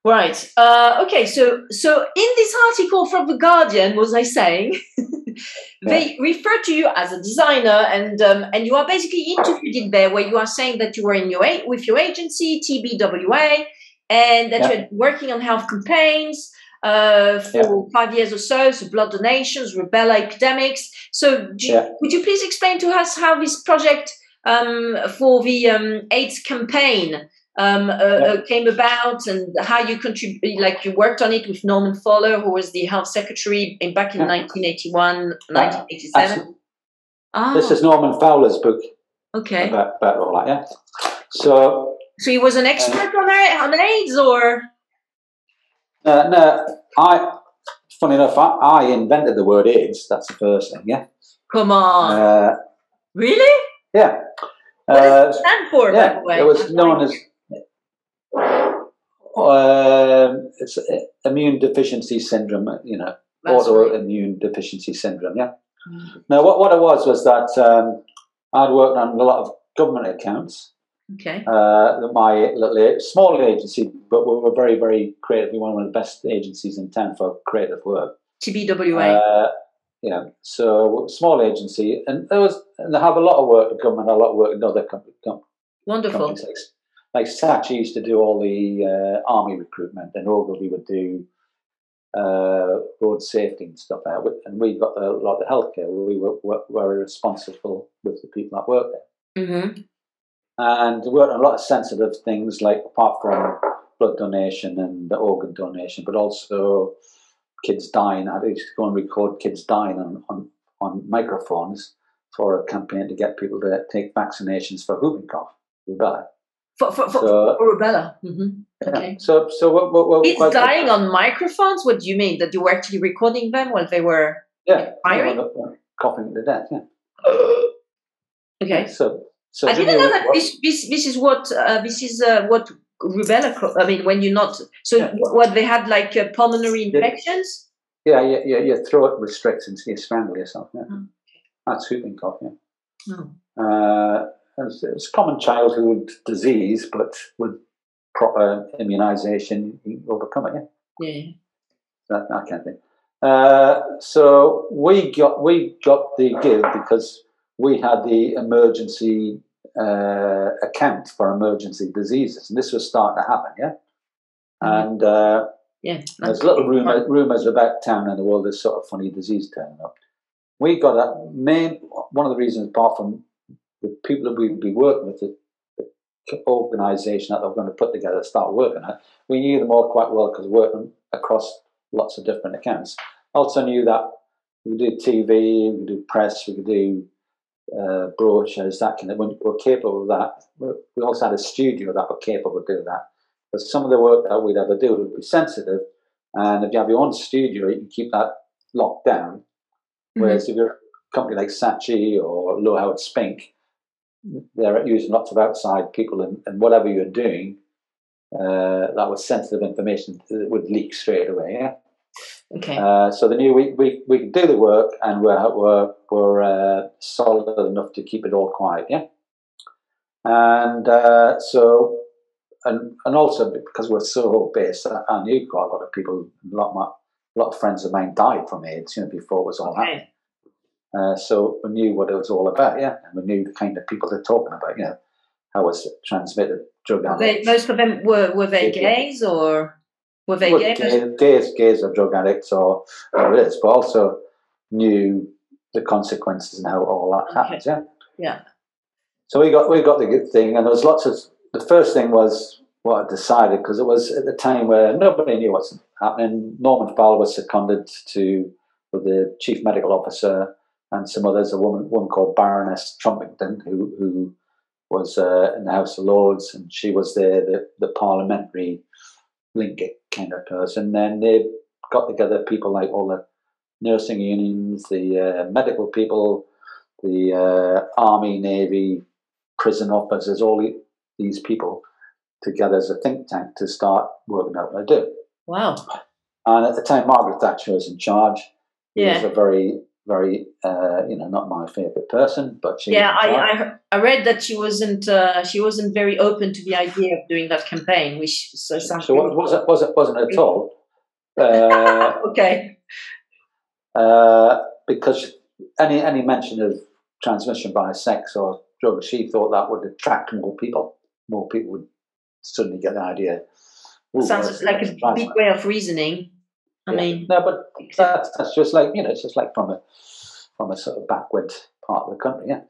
Right. Uh, okay. So, so in this article from the Guardian, was I saying, they refer to you as a designer, and um, and you are basically interviewed in there, where you are saying that you were in your with your agency TBWA, and that Yeah. you're working on health campaigns uh, for five years or so, so blood donations, rubella epidemics. So, you- Yeah. would you please explain to us how this project um, for the um, AIDS campaign? Um, uh, uh, came about and how you contribute, like you worked on it with Norman Fowler, who was the health secretary in, back in yeah. 1981, 1987. Ah. This is Norman Fowler's book. Okay. About, about all that, yeah. So. So he was an expert uh, on, on AIDS, or? Uh, no, I. Funny enough, I, I, invented the word AIDS. That's the first thing, yeah. Come on. Uh, really? Yeah. What does it stand for? Yeah, it was known as uh, it's immune deficiency syndrome, you know, That's autoimmune right. deficiency syndrome. Yeah. Mm. Now, what, what it was was that um, I'd worked on a lot of government accounts. Okay. Uh, my little small agency, but we were very, very creative. We were one of the best agencies in town for creative work. TBWA. Uh, yeah. So small agency, and there was, and they have a lot of work with government, a lot of work in other com- com- Wonderful. companies like Saatchi used to do all the uh, army recruitment, and Ogilvy would do uh, road safety and stuff out. And we got a lot of healthcare. We were, were, were responsible with the people that worked there. Mm-hmm. And we worked on a lot of sensitive things, like apart from blood donation and the organ donation, but also kids dying. I used to go and record kids dying on, on, on microphones for a campaign to get people to take vaccinations for whooping cough, rubella. For, for, for, so, for rubella. Mm-hmm. Okay. So, so what, what, what it's dying on microphones. What do you mean that you were actually recording them while they were yeah, firing? Yeah, coughing to death. Yeah. okay. So, so I didn't know that this, this this is what uh, this is uh, what rubella. I mean, when you're not so yeah. what they had like uh, pulmonary infections. Yeah, yeah, yeah. Your throat restricts and you strangle yourself. Yeah, oh. that's whooping cough. Yeah. Oh. It's, common childhood disease, but with proper immunisation, you overcome it. Yeah. Yeah. That, that kind of thing. Uh, so we got we got the give because we had the emergency uh, account for emergency diseases, and this was starting to happen. Yeah. Mm-hmm. And uh, yeah, there's little rumor, rumors about town and the world. This sort of funny disease turning up. We got a main one of the reasons, apart from the people that we'd be working with, the, the organisation that they're going to put together, start working at, we knew them all quite well because we're working across lots of different accounts. Also knew that we could do TV, we could do press, we could do uh, brochures, that kind of. When we're capable of that, we also had a studio that were capable of doing that. But some of the work that we'd ever do would be sensitive, and if you have your own studio, you can keep that locked down. Whereas mm-hmm. if you're a company like Saatchi or Lowe Howard Spink, they're using lots of outside people, and, and whatever you're doing, uh, that was sensitive information that would leak straight away. Yeah. Okay. Uh, so they knew we, we, we could do the work and we're, we're, we're uh, solid enough to keep it all quiet. Yeah. And uh, so, and, and also because we're so based, I, I knew quite a lot of people, a lot, of my, a lot of friends of mine died from AIDS, you know, before it was all okay. happening. Uh, so we knew what it was all about, yeah, and we knew the kind of people they're talking about, you know, how was transmitted drug addicts. They, most of them were were they gays or were they well, gays? Gays, gays or drug addicts or whatever it is, but also knew the consequences and how all that okay. happens, yeah. Yeah. So we got we got the good thing, and there was lots of. The first thing was what I decided because it was at the time where nobody knew what's happening. Norman Fowler was seconded to with the chief medical officer and some others. A woman, woman called Baroness Trumpington, who who was uh, in the House of Lords, and she was there, the the parliamentary link kind of person. Then they got together people like all the nursing unions, the uh, medical people, the uh, army, navy, prison officers, all these people together as a think tank to start working out what to do. Wow. And at the time, Margaret Thatcher was in charge. Yeah. It was a very very, uh, you know, not my favorite person, but she. Yeah, I, I, I read that she wasn't uh, she wasn't very open to the idea of doing that campaign, which so some. So was it was it wasn't at all. Uh, okay. Uh, because any any mention of transmission by sex or drugs, she thought that would attract more people. More people would suddenly get the idea. Sounds like a big way of reasoning. I mean, no, but that's, that's just like you know, it's just like from a from a sort of backward part of the country, yeah.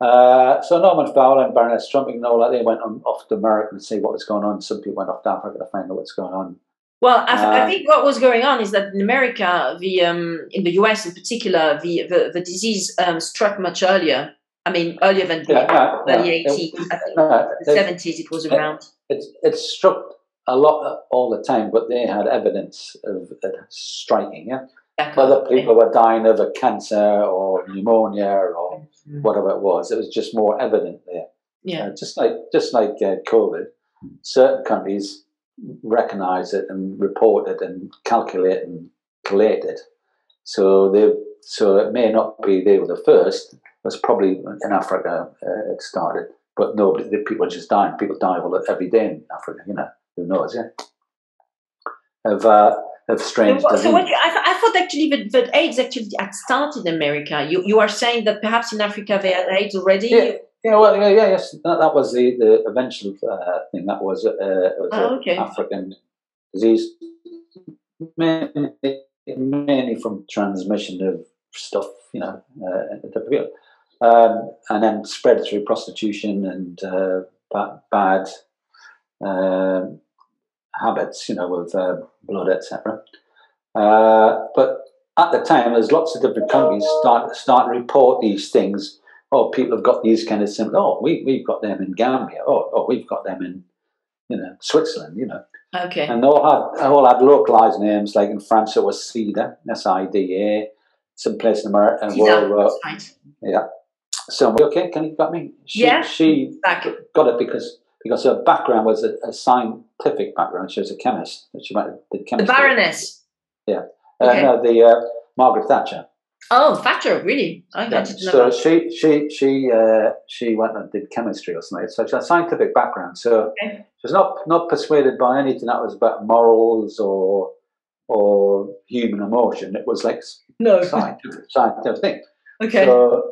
Uh, so Norman Fowler and Baroness Trumpington and all that, they went on, off to America to see what was going on. Some people went off to Africa to find out what's going on. Well, I, uh, I think what was going on is that in America, the um, in the US in particular, the the, the disease um, struck much earlier. I mean, earlier than the yeah, early eighties. I think the seventies it was around. It, it, it struck a lot all the time, but they had evidence of it striking. Yeah, other people were dying of a cancer or pneumonia or mm-hmm. whatever it was. It was just more evident there. Yeah, uh, just like just like uh, COVID, certain countries recognize it and report it and calculate and collate it. So they so it may not be they were the first. It was probably in Africa uh, it started, but nobody. The people are just dying. People die all every day in Africa. You know who knows? Yeah. Of uh, of strange. So, so what you, I, th- I, thought actually that, that AIDS actually had started in America. You you are saying that perhaps in Africa they had AIDS already. Yeah. Yeah, well, yeah, yeah, yes, that, that was the, the eventual uh, thing. That was, uh, was oh, okay. African disease, mainly, mainly, from transmission of stuff, you know, uh, um, and then spread through prostitution and uh, bad, bad um, habits, you know, with uh, blood, etc. Uh, but at the time, there's lots of different countries start start to report these things. Oh, people have got these kind of symptoms. Oh, we we've got them in Gambia. Oh, oh, we've got them in you know Switzerland. You know. Okay. And they all had all had localized names. Like in France, it was SIDA, S I D A. Some place in America, world, right. yeah. So okay, can you got me? She, yeah. She Back. got it because because her background was a, a scientific background. She was a chemist. She went, did chemistry. The Baroness. Yeah. Uh, okay. no, the uh, Margaret Thatcher. Oh, Thatcher, really? I yeah. So she she she uh, she went and did chemistry or something. So she had a scientific background. So okay. she was not not persuaded by anything that was about morals or or human emotion. It was like no scientific, scientific thing. Okay. So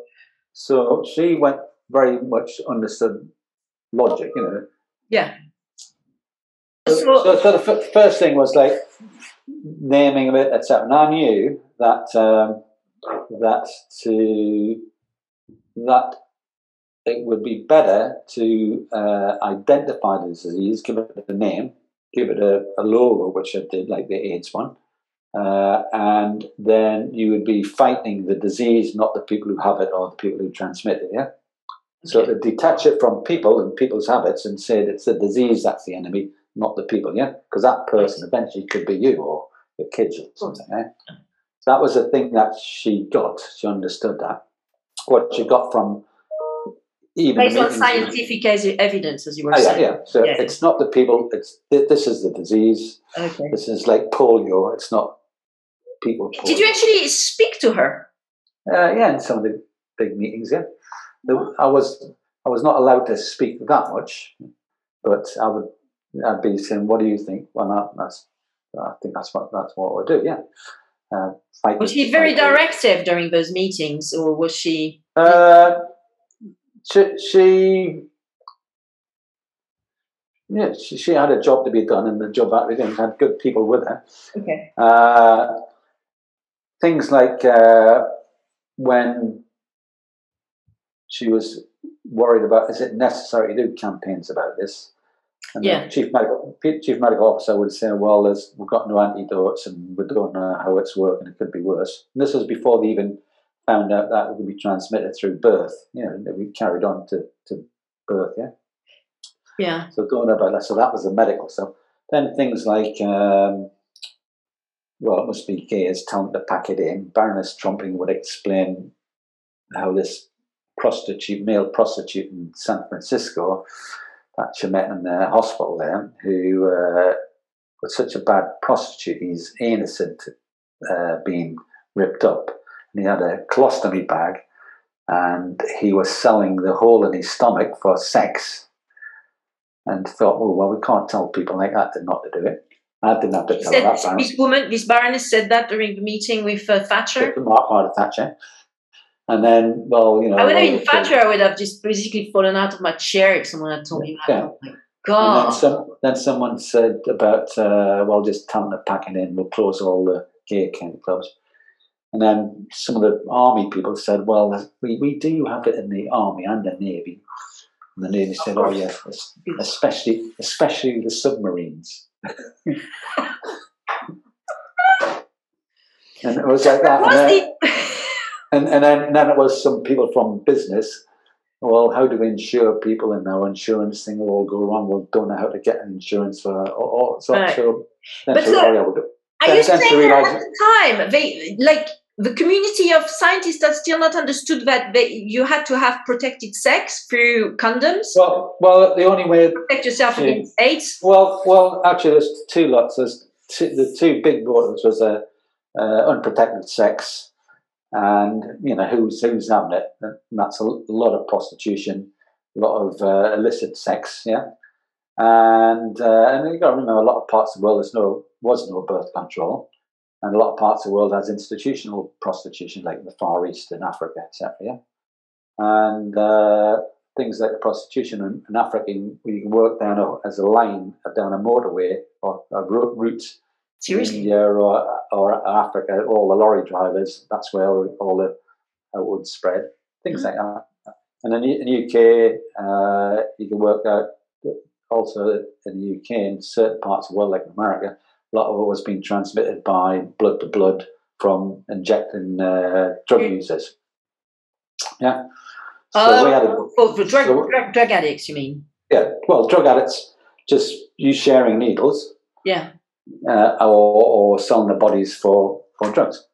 so she went very much understood logic, you know. Yeah. So, so, so the f- first thing was like naming of it, etc. And I knew that um, that to that it would be better to uh, identify the disease, give it a name, give it a, a logo, which I did, like the AIDS one, uh, and then you would be fighting the disease, not the people who have it or the people who transmit it. Yeah. So to detach it from people and people's habits and say that it's the disease that's the enemy, not the people, yeah? Because that person eventually could be you or your kids or something, eh? So that was the thing that she got. She understood that. What she got from even based on scientific evidence, as you were oh, saying. Yeah, yeah. So yeah. it's not the people. It's this is the disease. Okay. This is like polio. It's not people. Polio. Did you actually speak to her? Uh, yeah, in some of the big meetings. Yeah. I was I was not allowed to speak that much, but I would I'd be saying, "What do you think?" Well, that, that's I think that's what that's what I would do. Yeah. Uh, was she very directive during those meetings, or was she? Uh, she, she yeah, she, she, had a job to be done, and the job that we did had good people with her. Okay. Uh, things like uh, when she was worried about is it necessary to do campaigns about this? And yeah. the chief medical chief medical officer would say, "Well, there's, we've got no antidotes, and we don't know how it's working. It could be worse." And this was before they even found out that it could be transmitted through birth. You know, we carried on to, to birth. Yeah. Yeah. So don't know about that. So that was the medical stuff. Then things like, um, well, it must be gay as telling to pack it in. Baroness Trumpington would explain how this prostitute, male prostitute in San Francisco that she met in the hospital there, who uh, was such a bad prostitute. He's innocent uh, being ripped up. And he had a colostomy bag and he was selling the hole in his stomach for sex and thought, oh, well, we can't tell people like that not to do it. I didn't have to tell said, that. This woman, this baroness said that during the meeting with uh, Thatcher? Margaret Thatcher. And then, well, you know. I would have been fatter. I would have just basically fallen out of my chair if someone had told me that. Yeah. Oh my God. Then, some, then, someone said about, uh, well, just tell them to pack it in. We'll close all the gay camp clubs. And then some of the army people said, well, we, we do have it in the army and the navy. And the navy said, oh yeah, especially especially the submarines. and it was like that. And then, and, then, then it was some people from business. Well, how do we insure people? And our insurance thing will all go wrong. We don't know how to get an insurance for. Or, or, so, right. so, but so, yeah, are you saying that at the time they like the community of scientists that still not understood that they, you had to have protected sex through condoms. Well, well, the only way protect yourself to, against AIDS. Well, well, actually, there's two lots. There's two, the two big borders was a uh, uh, unprotected sex, and you know who's who's having it. And that's a, a lot of prostitution, a lot of uh, illicit sex, yeah. And uh, and you got to remember, a lot of parts of the world there's no was no birth control and a lot of parts of the world has institutional prostitution, like the Far East and Africa, etc. Yeah? And uh, things like prostitution in, Africa, you can work down a, as a line down a motorway or a route. Seriously? India or, or Africa, all the lorry drivers, that's where all the it would spread. Things mm-hmm. like that. And in the UK, uh, you can work out also in the UK, in certain parts of the world, like America, a lot of it was being transmitted by blood to blood from injecting uh, drug users. Yeah. So uh, we had a, for, for drug, so, drug, drug addicts, you mean? Yeah. Well, drug addicts just you sharing needles. Yeah. Uh, or, or selling their bodies for, for drugs.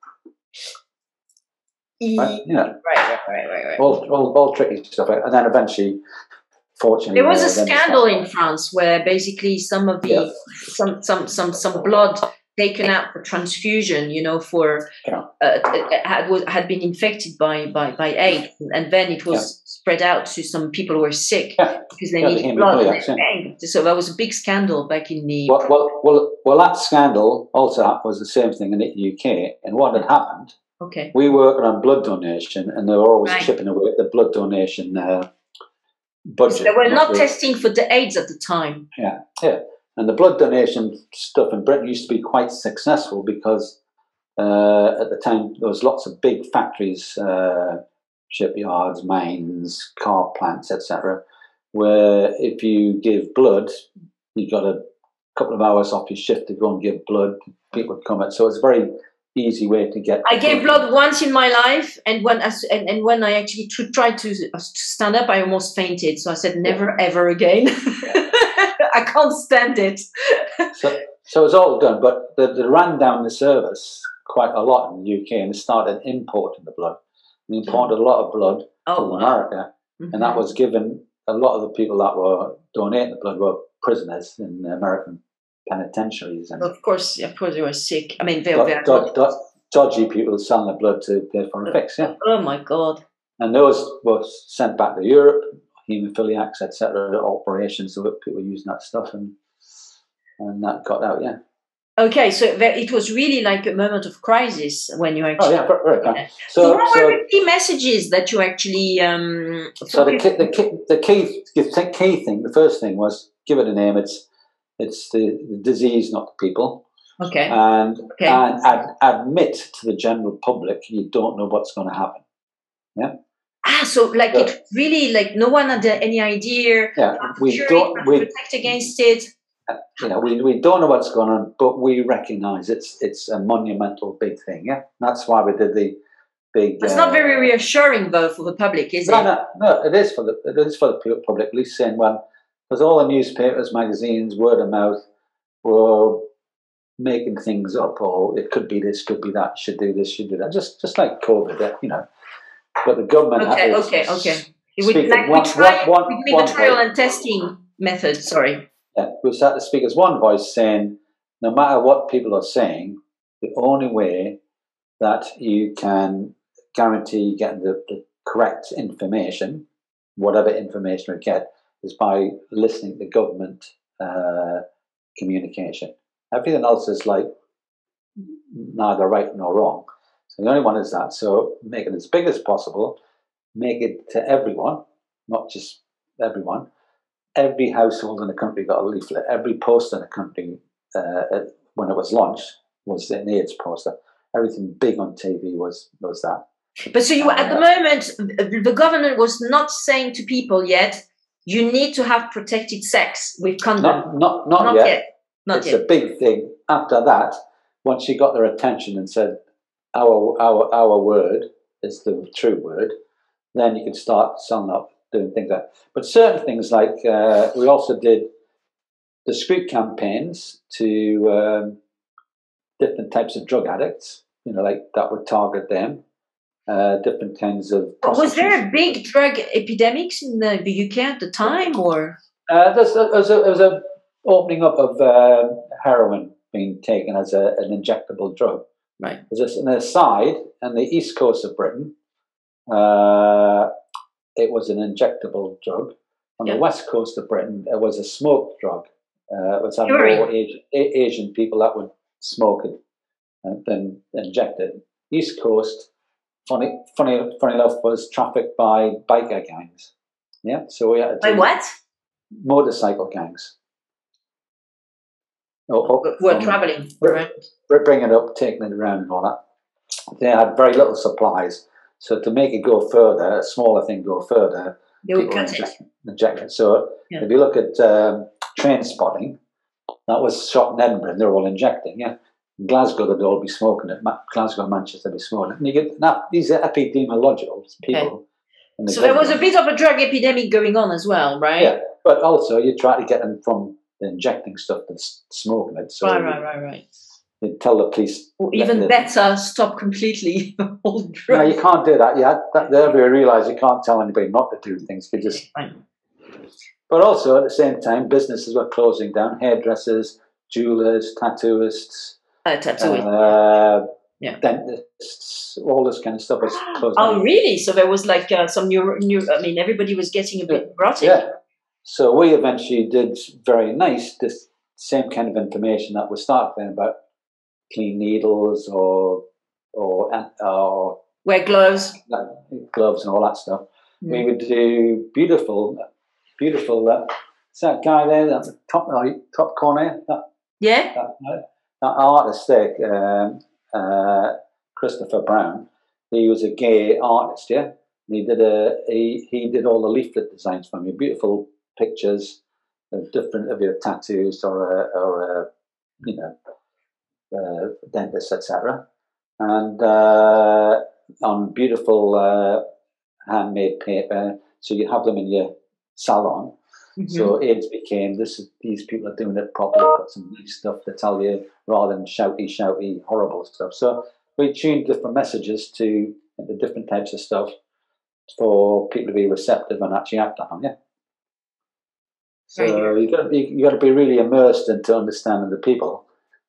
Right? Yeah. Right, right, right, right, right. All, all, all tricky stuff. And then eventually fortunately there was a scandal in france where basically some of the yeah. some some some some blood taken out for transfusion you know for yeah. uh, had had been infected by by by aids and then it was yeah. spread out to some people who were sick because they needed blood so that was a big scandal back in the well, well well well that scandal also was the same thing in the uk and what had happened okay we worked on blood donation and they were always right. chipping away at the blood donation uh, budget. So they were not testing for the AIDS at the time. Yeah, yeah. And the blood donation stuff in Britain used to be quite successful because uh, at the time there was lots of big factories, uh, shipyards, mines, car plants, etc., where if you give blood, you got a couple of hours off your shift to go and give blood. People would come at so it's very easy way to get. I gave blood once in my life, and when and, and when I actually tried to, to stand up, I almost fainted. So I said, never yeah. ever again. I can't stand it. so, so it's all done, but they, they ran down the service quite a lot in the UK and started importing the blood. They imported a lot of blood oh, from wow. America, mm-hmm. and that was given. A lot of the people that were donating the blood were prisoners in the American penitentiaries. And of course, of course, they were sick. I mean, they were do, do, dodgy people selling their blood to pay for a fix. Yeah. Oh my God. And those were sent back to Europe, hemophiliacs, etc. Operations, so people were using that stuff, and and that got out. Yeah. Okay, so it was really like a moment of crisis when you actually. Oh yeah, very, very So, so, what so, were the key messages that you actually? Um, so the key, the key, the key, the key thing, the first thing was give it a name. It's it's the, the disease, not the people. Okay. And okay. and ad, admit to the general public you don't know what's going to happen. Yeah. Ah, so like so, it really like no one had any idea. Yeah, we don't we protect against it. Uh, you know, we, we don't know what's going on, but we recognise it's it's a monumental big thing. Yeah, that's why we did the big. It's uh, not very reassuring though for the public, is no, it? No, no, it is for the it is for the public. At least saying, well, because all the newspapers, magazines, word of mouth were making things up, or it could be this, could be that, should do this, should do that, just just like COVID, uh, you know. But the government. Okay, okay, okay. Would, like one, we try, one, we one the trial and testing method. Sorry. Yeah, we start to speak as one voice, saying, no matter what people are saying, the only way that you can guarantee getting the, the correct information, whatever information we get, is by listening to government uh, communication. Everything else is like neither right nor wrong. So the only one is that. So make it as big as possible, make it to everyone, not just everyone. Every household in the country got a leaflet. Every poster in the country, uh, when it was launched, was an AIDS poster. everything big on TV was was that. But so you at the moment, the government was not saying to people yet, you need to have protected sex with condom. Not not not, Not yet. yet. Not it's yet. a big thing. After that, once you got their attention and said, "Our our our word is the true word," then you can start selling up, doing things like. That. But certain things like uh, we also did discreet campaigns to um, different types of drug addicts. You know, like that would target them. Uh, different kinds of. was there a big drug epidemics in the, the UK at the time, or Uh, there's, a, a, there's a opening up of uh, heroin being taken as a, an injectable drug. right? There's an aside on the east coast of Britain. Uh, it was an injectable drug. On Yeah. the west coast of Britain, it was a smoke drug. Uh, it was more Asian, Asian people that would smoke it and then inject it. East coast, funny, funny, funny enough, was trafficked by biker gangs. Yeah, so we had By what? motorcycle gangs. Oh, oh, from- traveling around? bringing it up, taking it around, and all that. They had very little supplies, so to make it go further, a smaller thing go further, They would cut it. inject, inject it. So Yeah. if you look at um, Trainspotting, that was shot in Edinburgh, and they're all injecting. Yeah, Glasgow they'd all be smoking it. Ma- Glasgow, and Manchester, be smoking it. And you get now these are epidemiological people. the So there was a bit of a drug epidemic going on as well, right? Yeah, but also you try to get them from the injecting stuff to smoking it. So Right, right, right, right. you tell the police. Or even the- better, stop completely all No, you can't do that. Yeah, that, there we realise you can't tell anybody not to do things. You just. But also at the same time, businesses were closing down. Hairdressers, jewelers, tattooists, Uh, tattoo it. uh, Yeah. dentists, all this kind of stuff was closing. Oh, down. really? So there was like uh, some new, new. I mean, everybody was getting a bit neurotic. Yeah. So we eventually did very nice, this same kind of information that was then about clean needles or or or Wear gloves. gloves and all that stuff. Mm. We would do beautiful, beautiful. Uh, that guy there, that top top corner, that Yeah. that, that artist there, um, uh, Christopher Brown. He was a gay artist, yeah. And he did a he, he did all the leaflet designs for me, beautiful pictures of different of your tattoos or a, or a, you know uh, dentist, etc. And uh, on beautiful uh, handmade paper, so you have them in your salon. Mhm. So AIDS became this. These people are doing it properly. Got some nice stuff to tell you rather than shouty, shouty, horrible stuff. So we tuned different messages to the different types of stuff for people to be receptive and actually act on. Yeah. So you got to be you got to be really immersed into understanding the people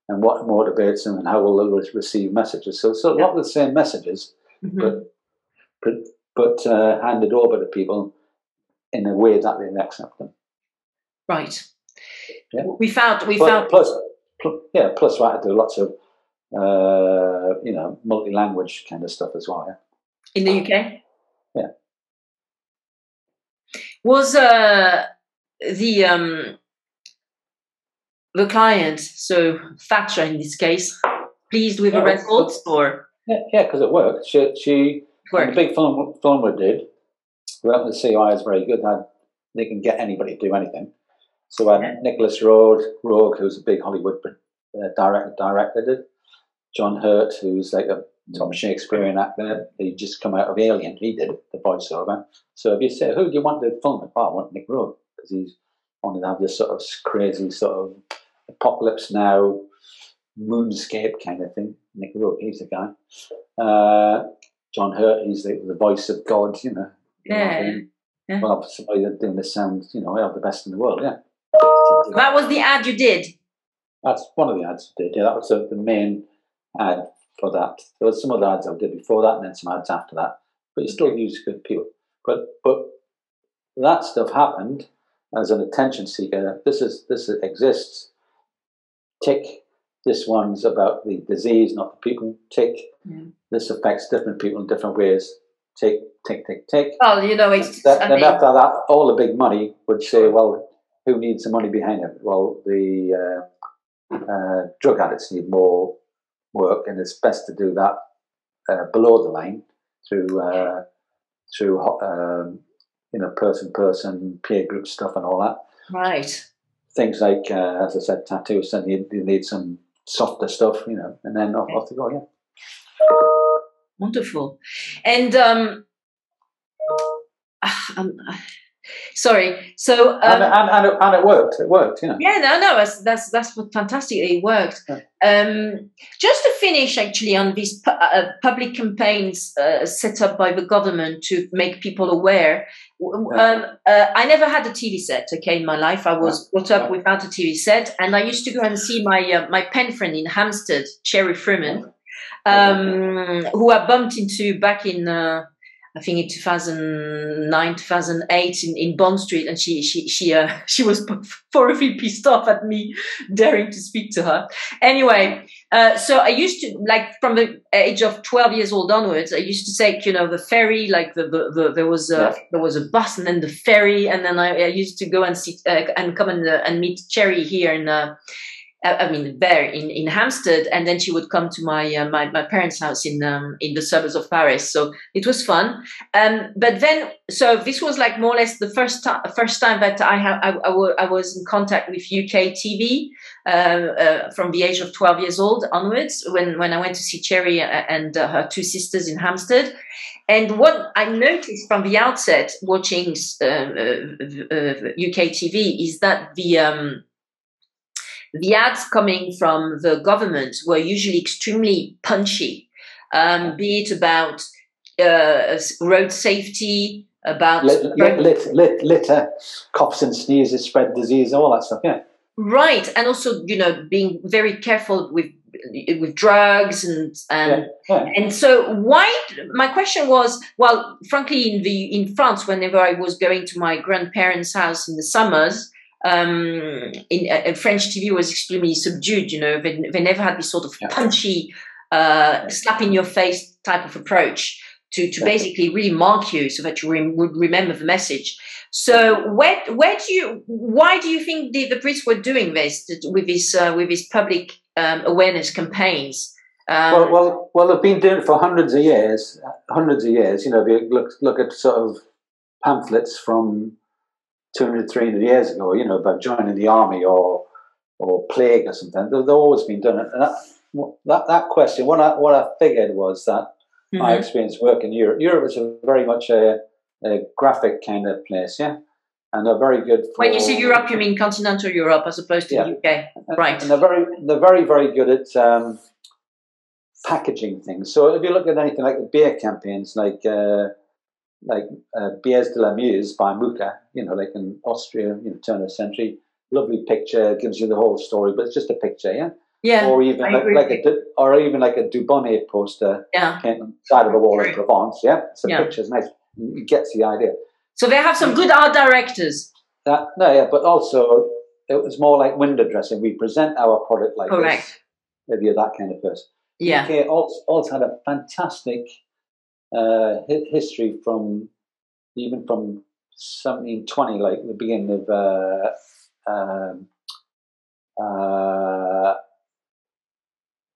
and what motivates them and how will they receive messages. So so a lot of the same messages, Mhm. but but but uh, handed over to people in a way that they accept them. Right. Yeah. We found. We Plus, found. plus, yeah, plus had to do lots of, uh, you know, multi-language kind of stuff as well. Yeah. in the UK. Yeah. Was uh, the um, the client, so Thatcher in this case, pleased with the Yeah, results or Yeah, yeah, because it worked. She, she on the big film, film we did, we the CI is very good. They can get anybody to do anything. So had Yeah. Nicolas Roeg, Roeg, who's a big Hollywood uh, director, directed it. John Hurt, who's like a top Shakespearean actor. He just come out of Alien. He did the voiceover. So if you say, who do you want to film it? Well, I want Nick Roeg because he's wanted to have this sort of crazy sort of apocalypse now, moonscape kind of thing. Nick Roeg, he's the guy. Uh, John Hurt, he's the, the voice of God, you know. You know Yeah. Well, somebody doing the sound, you know, of the best in the world, yeah. That was the ad you did. That's one of the ads I did. Yeah, that was the, the main ad for that. There was some other ads I did before that, and then some ads after that. But you still use good people. But but that stuff happened as an attention seeker. This is this exists. Tick. This one's about the disease, not the people. Tick. Mm. This affects different people in different ways. Tick, tick, tick, tick. Well, you know, it's. That, then after that, all the big money would say, well, who needs the money behind it? Well, the uh, uh, drug addicts need more work, and it's best to do that uh, below the line through uh, through um, you know person person peer group stuff and all that. Right. Things like, uh, as I said, tattoos, and you, you, need some softer stuff, you know, and then off, off to go. Yeah. Wonderful, and um, um Sorry. So um, and, and, and, it, and, it, worked. It worked. You know. Yeah. No. No. That's that's that's fantastic. It worked. Yeah. Um, just to finish, actually, on these pu- uh, uh, public campaigns uh, set up by the government to make people aware. Um, uh, I never had a TV set. Okay, in my life, I was brought up without a TV set, and I used to go and see my uh, my pen friend in Hampstead, Cherry Freeman, um, who I bumped into back in uh, I think in 2009, 2008 in, in Bond Street, and she she she uh, she was thoroughly pissed off at me daring to speak to her. Anyway, uh, so I used to like from the age of 12 years old onwards, I used to take you know the ferry, like the, the, the there was a, yeah. there was a bus and then the ferry, and then I, I used to go and see uh, and come and uh, and meet Cherry here in uh, I mean, there in, in Hampstead, and then she would come to my uh, my, my parents' house in um, in the suburbs of Paris. So it was fun. Um, but then, so this was like more or less the first time first time that I have I, I, w- I was in contact with UK TV uh, uh, from the age of twelve years old onwards. When when I went to see Cherry uh, and uh, her two sisters in Hampstead, and what I noticed from the outset watching UK uh, TV is that the um, the ads coming from the government were usually extremely punchy, um, be it about uh, road safety, about lit, lit, lit, lit, litter, coughs and sneezes, spread disease, all that stuff. Yeah, right, and also you know being very careful with with drugs and and yeah, yeah. and so why my question was well frankly in the in France whenever I was going to my grandparents house in the summers um, in uh, French TV was extremely subdued. You know, they, they never had this sort of punchy, uh, slap in your face type of approach to, to basically really mark you so that you re- would remember the message. So where where do you why do you think the, the Brits were doing this with this uh, with these public um, awareness campaigns? Um, well, well, well, they've been doing it for hundreds of years. Hundreds of years. You know, if you look look at sort of pamphlets from 200, 300 years ago, you know, about joining the army or or plague or something. They've, always been done. And that, that, that question, what I, what I figured was that mm-hmm. my experience working in Europe, Europe was a very much a, a graphic kind of place, yeah? And they're very good for, When you say Europe, you mean continental Europe as opposed to yeah. the UK, right? And they're very, they're very, very good at um, packaging things. So if you look at anything like the beer campaigns, like uh, like uh, Bières de la Meuse by Mucha, you know, like in Austria, you know, turn of the century. Lovely picture, gives you the whole story, but it's just a picture, yeah. Yeah. Or even like, like, a or even like a Dubonnet poster, yeah, side of a wall in Provence, yeah. So yeah. picture's nice. It gets the idea. So they have some good art directors. That, no, yeah, but also it was more like window dressing. We present our product like Correct. this. If you're that kind of person. Yeah. Okay, also, also had a fantastic uh, history from even from 1720, like the beginning of uh, um, uh,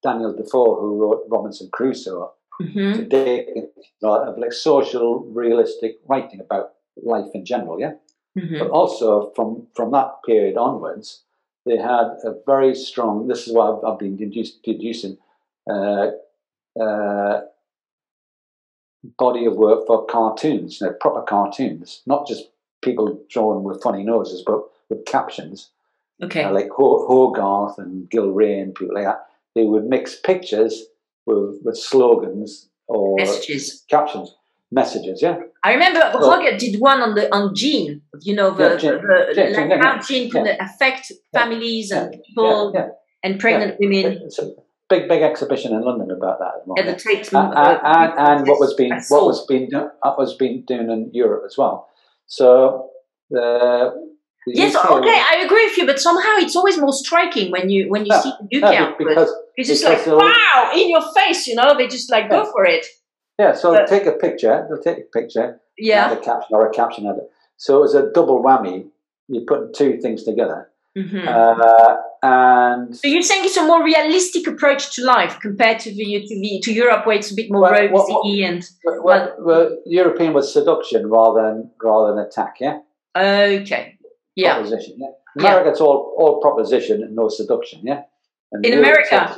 Daniel Defoe, who wrote Robinson Crusoe, mm-hmm. today of like social, realistic writing about life in general, yeah. Mm-hmm. But also from from that period onwards, they had a very strong. This is what I've, I've been deducing. Uh, uh, body of work for cartoons, you know, proper cartoons, not just people drawn with funny noses, but with captions. Okay. Like Hogarth and Gillray and people like that. They would mix pictures with, with slogans or messages, captions, messages. Yeah. I remember Hogarth did one on the on gene. You know the, yeah, gene, the, gene, like how gene can affect families and people and pregnant women big big exhibition in London about that at the moment. The Tate, and, and, and, what was being what was being what was being doing in Europe as well. So the, the yes, UK okay, I agree with you, but somehow it's always more striking when you when you no, see the UK no, because, it's just like wow in your face, you know. They just like yeah. go for it. Yeah, so but, take a picture. They'll take a picture. Yeah, a caption or a caption of it. So it was a double whammy. You put two things together. Mhm. Uh, and So you're saying it's a more realistic approach to life compared to the to, the, to Europe, where it's a bit more Well, rosy what- and well, well, European was seduction rather than rather than attack. Yeah, okay, yeah. proposition. Yeah, America it's all all proposition and no seduction. Yeah, and In America? it's-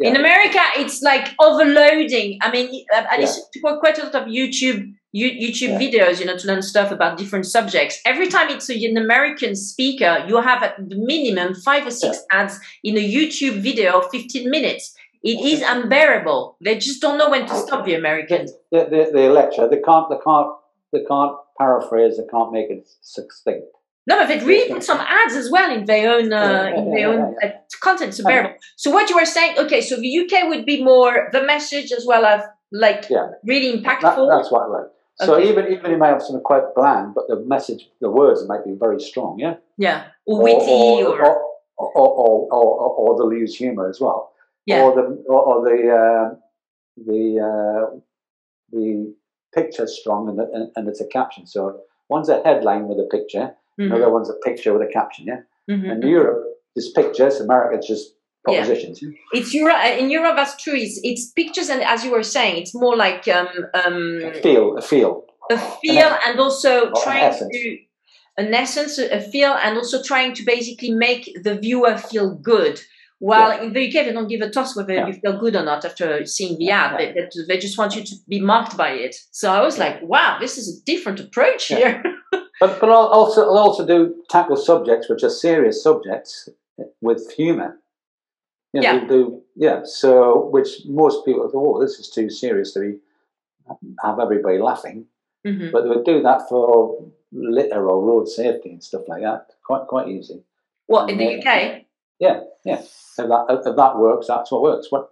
In America, it's like overloading. I mean, I, I Yeah. listen to quite- a lot of YouTube You- YouTube Yeah. videos, you know, to learn stuff about different subjects. Every time it's a, an American speaker, you have at the minimum five or six ads in a YouTube video of 15 minutes. It is unbearable. They just don't know when to stop the Americans. They, they, they lecture. They can't. They can't. They can't paraphrase. They can't make it succinct. No, but they really put some ads as well in their own uh, Yeah, yeah, in their yeah, own yeah, uh, content. It's unbearable. So what you were saying? Okay, so the UK would be more the message as well as like Yeah. really That, impactful. that's what I like. So Okay. even even it may have something quite bland, but the message, the words might be very strong. Yeah. yeah, or witty, or, or, or, or, or, or, they'll use humor as well. yeah, Or the or, or the uh, the uh, the picture's strong and, the, and and it's a caption. So one's a headline with a picture, Mhm, another one's a picture with a caption. Yeah. mhm. In Europe, it's pictures. America, it's just. Propositions. Yeah. It's Europe. In Europe, that's true. It's, it's pictures, and as you were saying, it's more like um, um, A feel, a feel. a feel, and also trying essence. to an essence, a feel, and also trying to basically make the viewer feel good. While in the UK, they don't give a toss whether Yeah. you feel good or not after seeing the ad. Yeah. They, they, just want you to be marked by it. So I was Yeah. like, wow, this is a different approach Yeah. here. But but I'll also I'll also do tackle subjects which are serious subjects with humour. You know, Yeah. they'll do yeah. So which most people thought, oh, this is too serious to be have everybody laughing. Mhm. But they would do that for litter or road safety and stuff like that. Quite quite easy. What in the UK? Yeah, yeah. If that if that works, that's what works. What?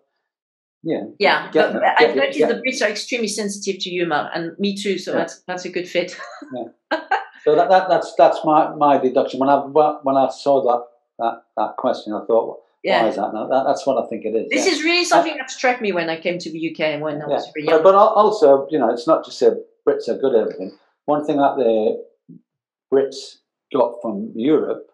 Yeah. Yeah, Get- but get- I've get- noticed the Brits are extremely sensitive to humour, and me too. So Yeah. that's that's a good fit. yeah. So that, that that's that's my, my deduction. When I when I saw that that, that question, I thought, why Yeah. is that? That? That's what I think it is. This yeah. is really something that struck me when I came to the UK and when I Yeah. was But, young. but al- also, you know, it's not just that Brits are good at everything. One thing that the Brits got from Europe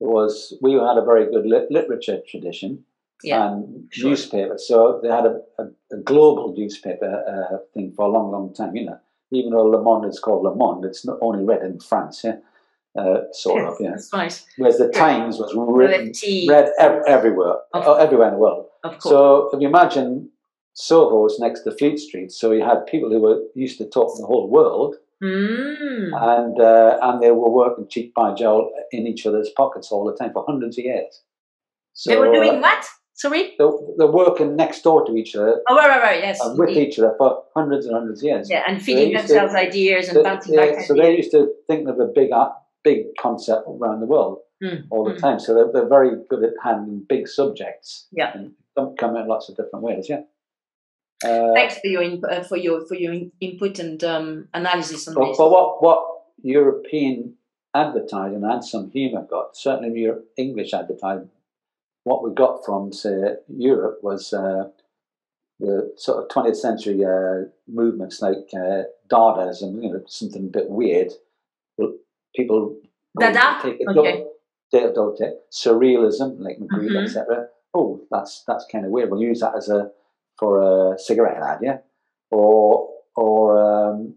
was we had a very good lit- literature tradition Yeah, and sure. newspaper. So they had a, a, a global newspaper uh, thing for a long, long time. You know, even though Le Monde is called Le Monde, it's not only read in France. Yeah, uh, sort of. Yeah. That's nice. Whereas the Times was written, read ev- everywhere, oh, everywhere in the world. of course. So if you imagine Soho's next to Fleet Street, so you had people who were used to talk to the whole world, Mm. and uh, and they were working cheek by jowl in each other's pockets all the time for hundreds of years. So they were doing uh, what? Sorry? they're, they're working next door to each other Oh, right, right, right. Yes. and with each other for hundreds and hundreds of years. Yeah, and feeding to- themselves ideas and bouncing yeah, back so ideas. they used to think of a big big concept around the world Mm, all the mm. time. So they're, they're very good at handling big subjects. Yeah. and come in lots of different ways. Yeah. Uh, Thanks for your in, uh, for your for your input and um, analysis on But, this. but what what European advertising and some humour got certainly in your English advertising. What we got from say Europe was uh, the sort of 20th century uh, movements like uh, Dadaism, you know, something a bit weird. People Dada? take it, Okay. don't, don't take surrealism, like Magritte, Mhm. etc. Oh, that's that's kind of weird. We'll use that as a for a cigarette ad, yeah, or or um,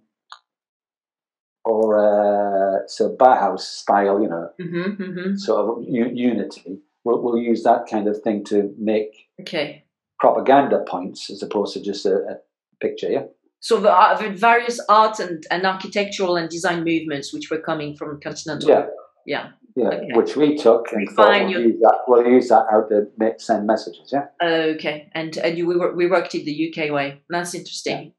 or uh, so Bauhaus style, you know, hmm hmm sort of u- unity. We'll, we'll use that kind of thing to make Okay. propaganda points as opposed to just a, a picture, yeah. So the, uh, the various art and, and architectural and design movements which were coming from continental. Yeah. Yeah. Yeah, Okay. which we took and thought we'll your- use that. We'll use that out to make, send messages. Yeah, Okay. And and you we, wor- we worked it the UK way. That's interesting.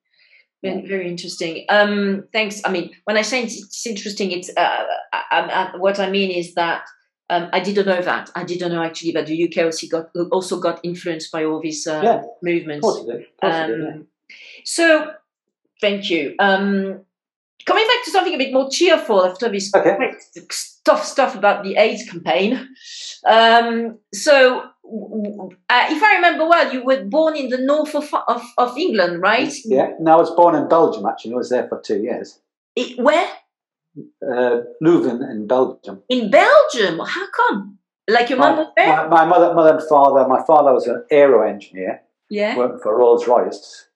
Very, very interesting. Um, thanks. I mean, when I say it's, it's interesting, it's uh, I, I, I- what I mean is that um, I didn't know that. I didn't know actually that the UK also got also got influenced by all these uh, Yeah. movements. did. Of course yeah. Um, so, thank you. Um, coming back to something a bit more cheerful after this Okay. tough stuff about the AIDS campaign. Um, so, uh, if I remember well, you were born in the north of, of, of England, right? Yeah. No, I was born in Belgium. Actually, I was there for two years. It, where? Uh, Leuven in Belgium. In Belgium. How come? Like your mum my, was there? my, my mother, mother and father. My father was an aero engineer, Yeah. working for Rolls Royce,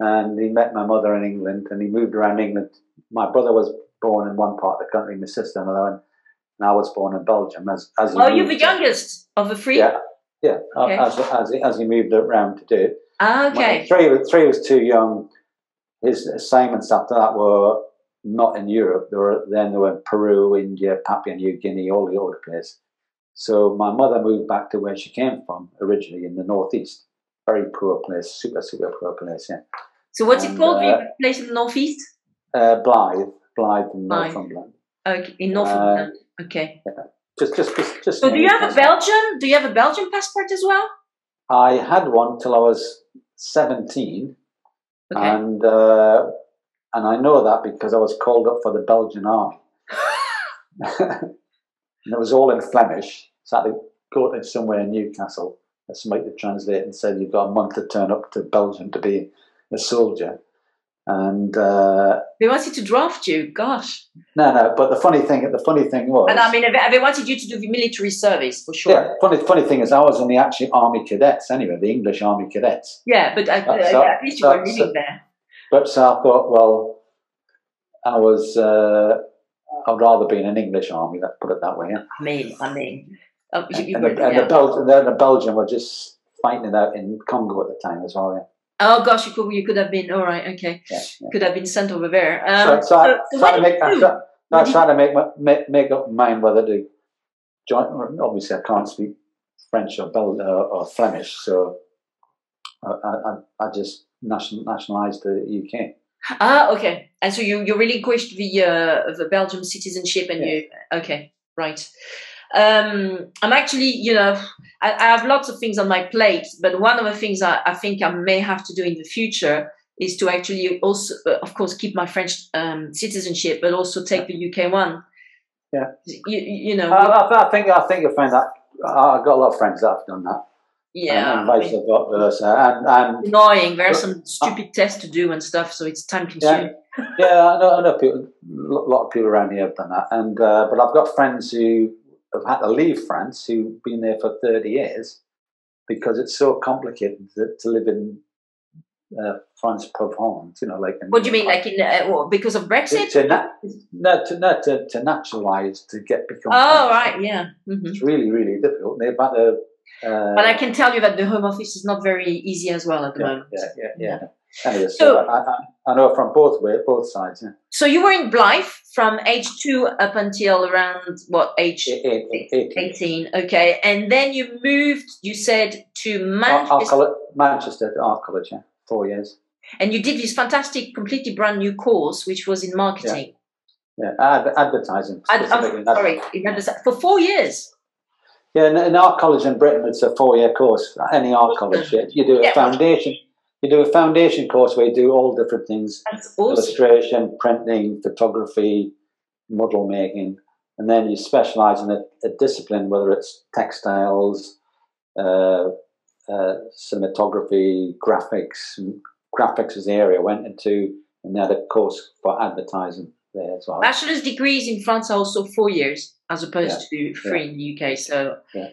and he met my mother in England, and he moved around England. My brother was born in one part of the country, my sister in another, and I was born in Belgium. As as he Oh, you're the youngest of the three? Yeah, yeah. Okay. As, as, he, as he moved around to do it. Ah, okay. Three, was- three was too young. His assignments after that were not in Europe. They were then they were in Peru, India, Papua New Guinea, all the over the place. So my mother moved back to where she came from originally in the northeast. Very poor place, super super poor place. Yeah, So what's it called? uh, the place in the northeast? uh, Blythe, Blythe in Blythe. Northumberland. Okay, in Northumberland. okay. Just, just, just, just. So do you have a Belgian? Do you have a Belgian passport as well? I had one till I was seventeen. Okay. and uh, and I know that because I was called up for the Belgian army, and it was all in Flemish. So I had to go to somewhere in Newcastle. Somebody to translate and said you've got a month to turn up to Belgium to be a soldier. And uh, they wanted to draft you. Gosh. no, no. But the funny thing, the funny thing was, And I mean, they- wanted you to do the military service for sure. yeah. Funny, funny thing is, I was in the actually army cadets anyway, the English army cadets. Yeah, but uh, Uh, so- at least you so- were living so- there. But so I thought, well, I was. Uh, I'd rather be in an English army. That put it that way. Yeah. I mean, I mean, uh, you, And, you and, the, and the, Bel- the, the Belgian were just fighting it out in Congo at the time as well. Yeah. Oh gosh, you could you could have been all right. Okay, yeah, yeah. could have been sent over there. Um, so, so, I, so trying what to make, I, do? try, I What trying to make, my, make make up my mind whether to join. Obviously, I can't speak French or Bel- uh, or Flemish, so I, I, I just national, nationalised the UK. Ah, okay. And so you you relinquished the uh, the Belgium citizenship, and Yeah. you okay, right? Um, I'm actually, you know, I, I have lots of things on my plate, but one of the things I, I think I may have to do in the future is to actually also, uh, of course, keep my French um, citizenship, but also take the UK one. Yeah. You, you know. I, I, think I think you'll find that I've got a lot of friends that have done that, yeah. and, and vice versa, and and annoying. There are some stupid tests to do and stuff, so it's time consuming. Yeah, I know, I know people, a lot of people around here have done that, and uh, but I've got friends who have had to leave France who've been there for thirty years because it's so complicated to, to live in uh, France Provence. You know, like in, What do you mean, like in uh, because of Brexit? to, na- no, to, no, to, to naturalize to get become. Oh, right, yeah. hmm It's really, really difficult. They've had to. Uh, But I can tell you that the Home Office is not very easy as well at the yeah, moment. yeah, yeah, yeah. Anyway, so, So- I, I, I know from both way, both sides. Yeah. So you were in Blythe from age two up until around what age? Eight- eight- eight- eighteen. 18. Okay. And then you moved, you said, to Manchester. Art College, Manchester Art College, yeah, four years. And you did this fantastic, completely brand new course, which was in marketing. Yeah, ad, advertising. Ad-. Sorry, for four years. Yeah, in, in art college in Britain, it's a four-year course. Any art college, yeah. you do a Yeah. foundation. You do a foundation course where you do all different things: That's awesome. illustration, printing, photography, model making, and then you specialize in a, a discipline, whether it's textiles, uh, uh, cinematography, graphics. Graphics is the area I went into, and then a course for advertising there as well. Bachelor's degrees in France are also four years as opposed to three in the UK. So, Yeah.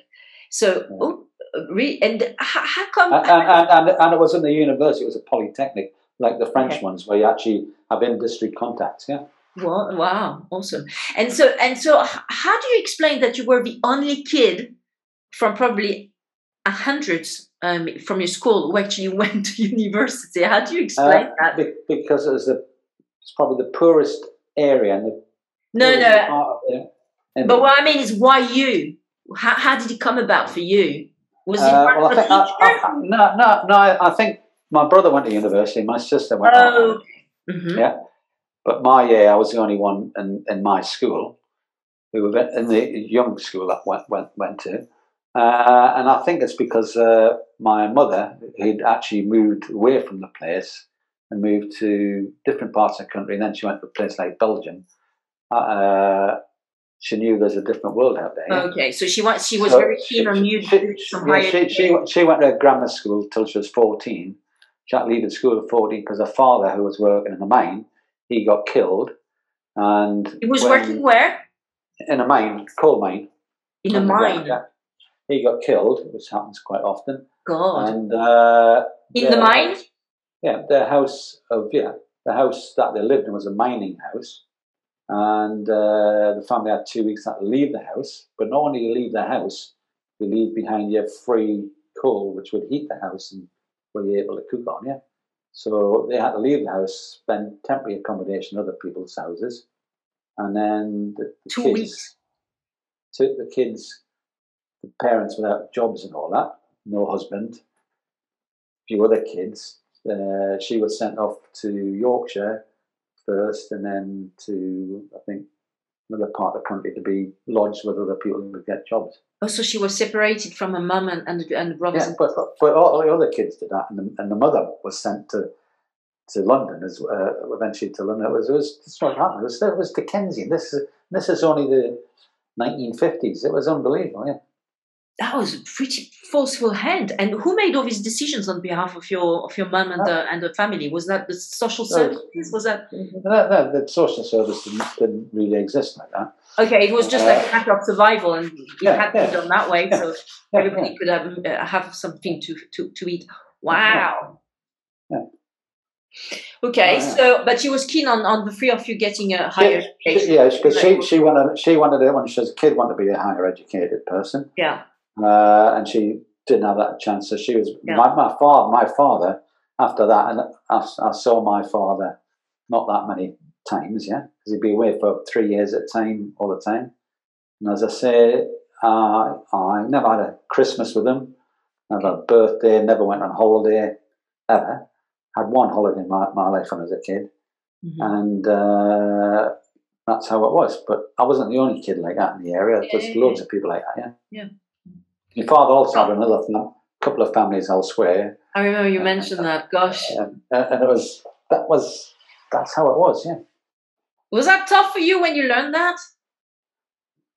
so Yeah. oh, re- and how, how come? and, and, and, and it was in the university, it was a polytechnic, like the French Okay. ones, where you actually have industry contacts. Yeah. Wow, wow, awesome. And so, and so, how do you explain that you were the only kid from probably a hundred um, from your school who actually went to university? How do you explain Uh, that? be- because it was the, it's probably the poorest area and the No, no. part of the, and But what I mean is, why you? How, how did it come about for you? Was it uh, well, I think, I? I, no, no, no. I, think my brother went to university, my sister went. Oh, to mhm. Yeah. But my year, I was the only one in, in my school who were in the young school that went went, went to. Uh, and I think it's because uh, my mother had actually moved away from the place and moved to different parts of the country. And then she went to a place like Belgium. Uh, she knew there's a different world out there. Okay, so she was she was So very keen she- on you she- some yeah, she, she, she went to grammar school till she was 14. She had to leave the school at 14 because her father, who was working in the mine, he got killed. And He was when- working where? in a mine, coal mine. In a mine. He got killed, which happens quite often. God. And uh, In the mine? yeah, their house of yeah, the house that they lived in was a mining house, and uh, the family had two weeks to leave the house. But not only you leave the house, you leave behind you free coal, which would heat the house and were you able to cook on. Yeah, so they had to leave the house, spend temporary accommodation in other people's houses, and then the, the Two kids, weeks. took the kids, the parents without jobs and all that, no husband, a few other kids. Uh, she was sent off to Yorkshire first, and then to I think another part of the country to be lodged with other people to get jobs. Oh, so she was separated from her mum and, and, and the brothers. Yeah, but, but, but all the other kids did that, and the, and the mother was sent to to London as uh, eventually to London. It was it was this what happened. It was, it was Dickensian. This is this is only the 1950s. It was unbelievable. Yeah. That was a pretty forceful hand. And who made all these decisions on behalf of your of your mum and the and the family? Was that the social No. services? Was that No, no, the social service didn't, didn't really exist like that. okay? It was just like a matter of survival, and it Yeah, had to yeah. be done that way, so Yeah, everybody could have uh, have something to to to eat. Wow. Yeah. Okay, Oh, yeah. so but she was keen on, on the three of you getting a higher She- education. yeah, because she, she wanted she wanted when she was a kid wanted to be a higher educated person, Yeah. Uh, and she didn't have that chance. So she was Yeah. my, my father. My father after that, and I, I saw my father not that many times, yeah, because he'd be away for three years at a time, all the time. And as I say, uh, I never had a Christmas with him, never had a birthday, never went on holiday, ever. Had one holiday in my, my life when I was a kid Mhm. and uh, that's how it was. But I wasn't the only kid like that in the area. There's Yeah, yeah, loads of people like that. Yeah. Yeah. My father also had another fam- couple of families elsewhere, I remember you mentioned that. Gosh, and, and it was that was that's how it was. Yeah. was that tough for you when you learned that,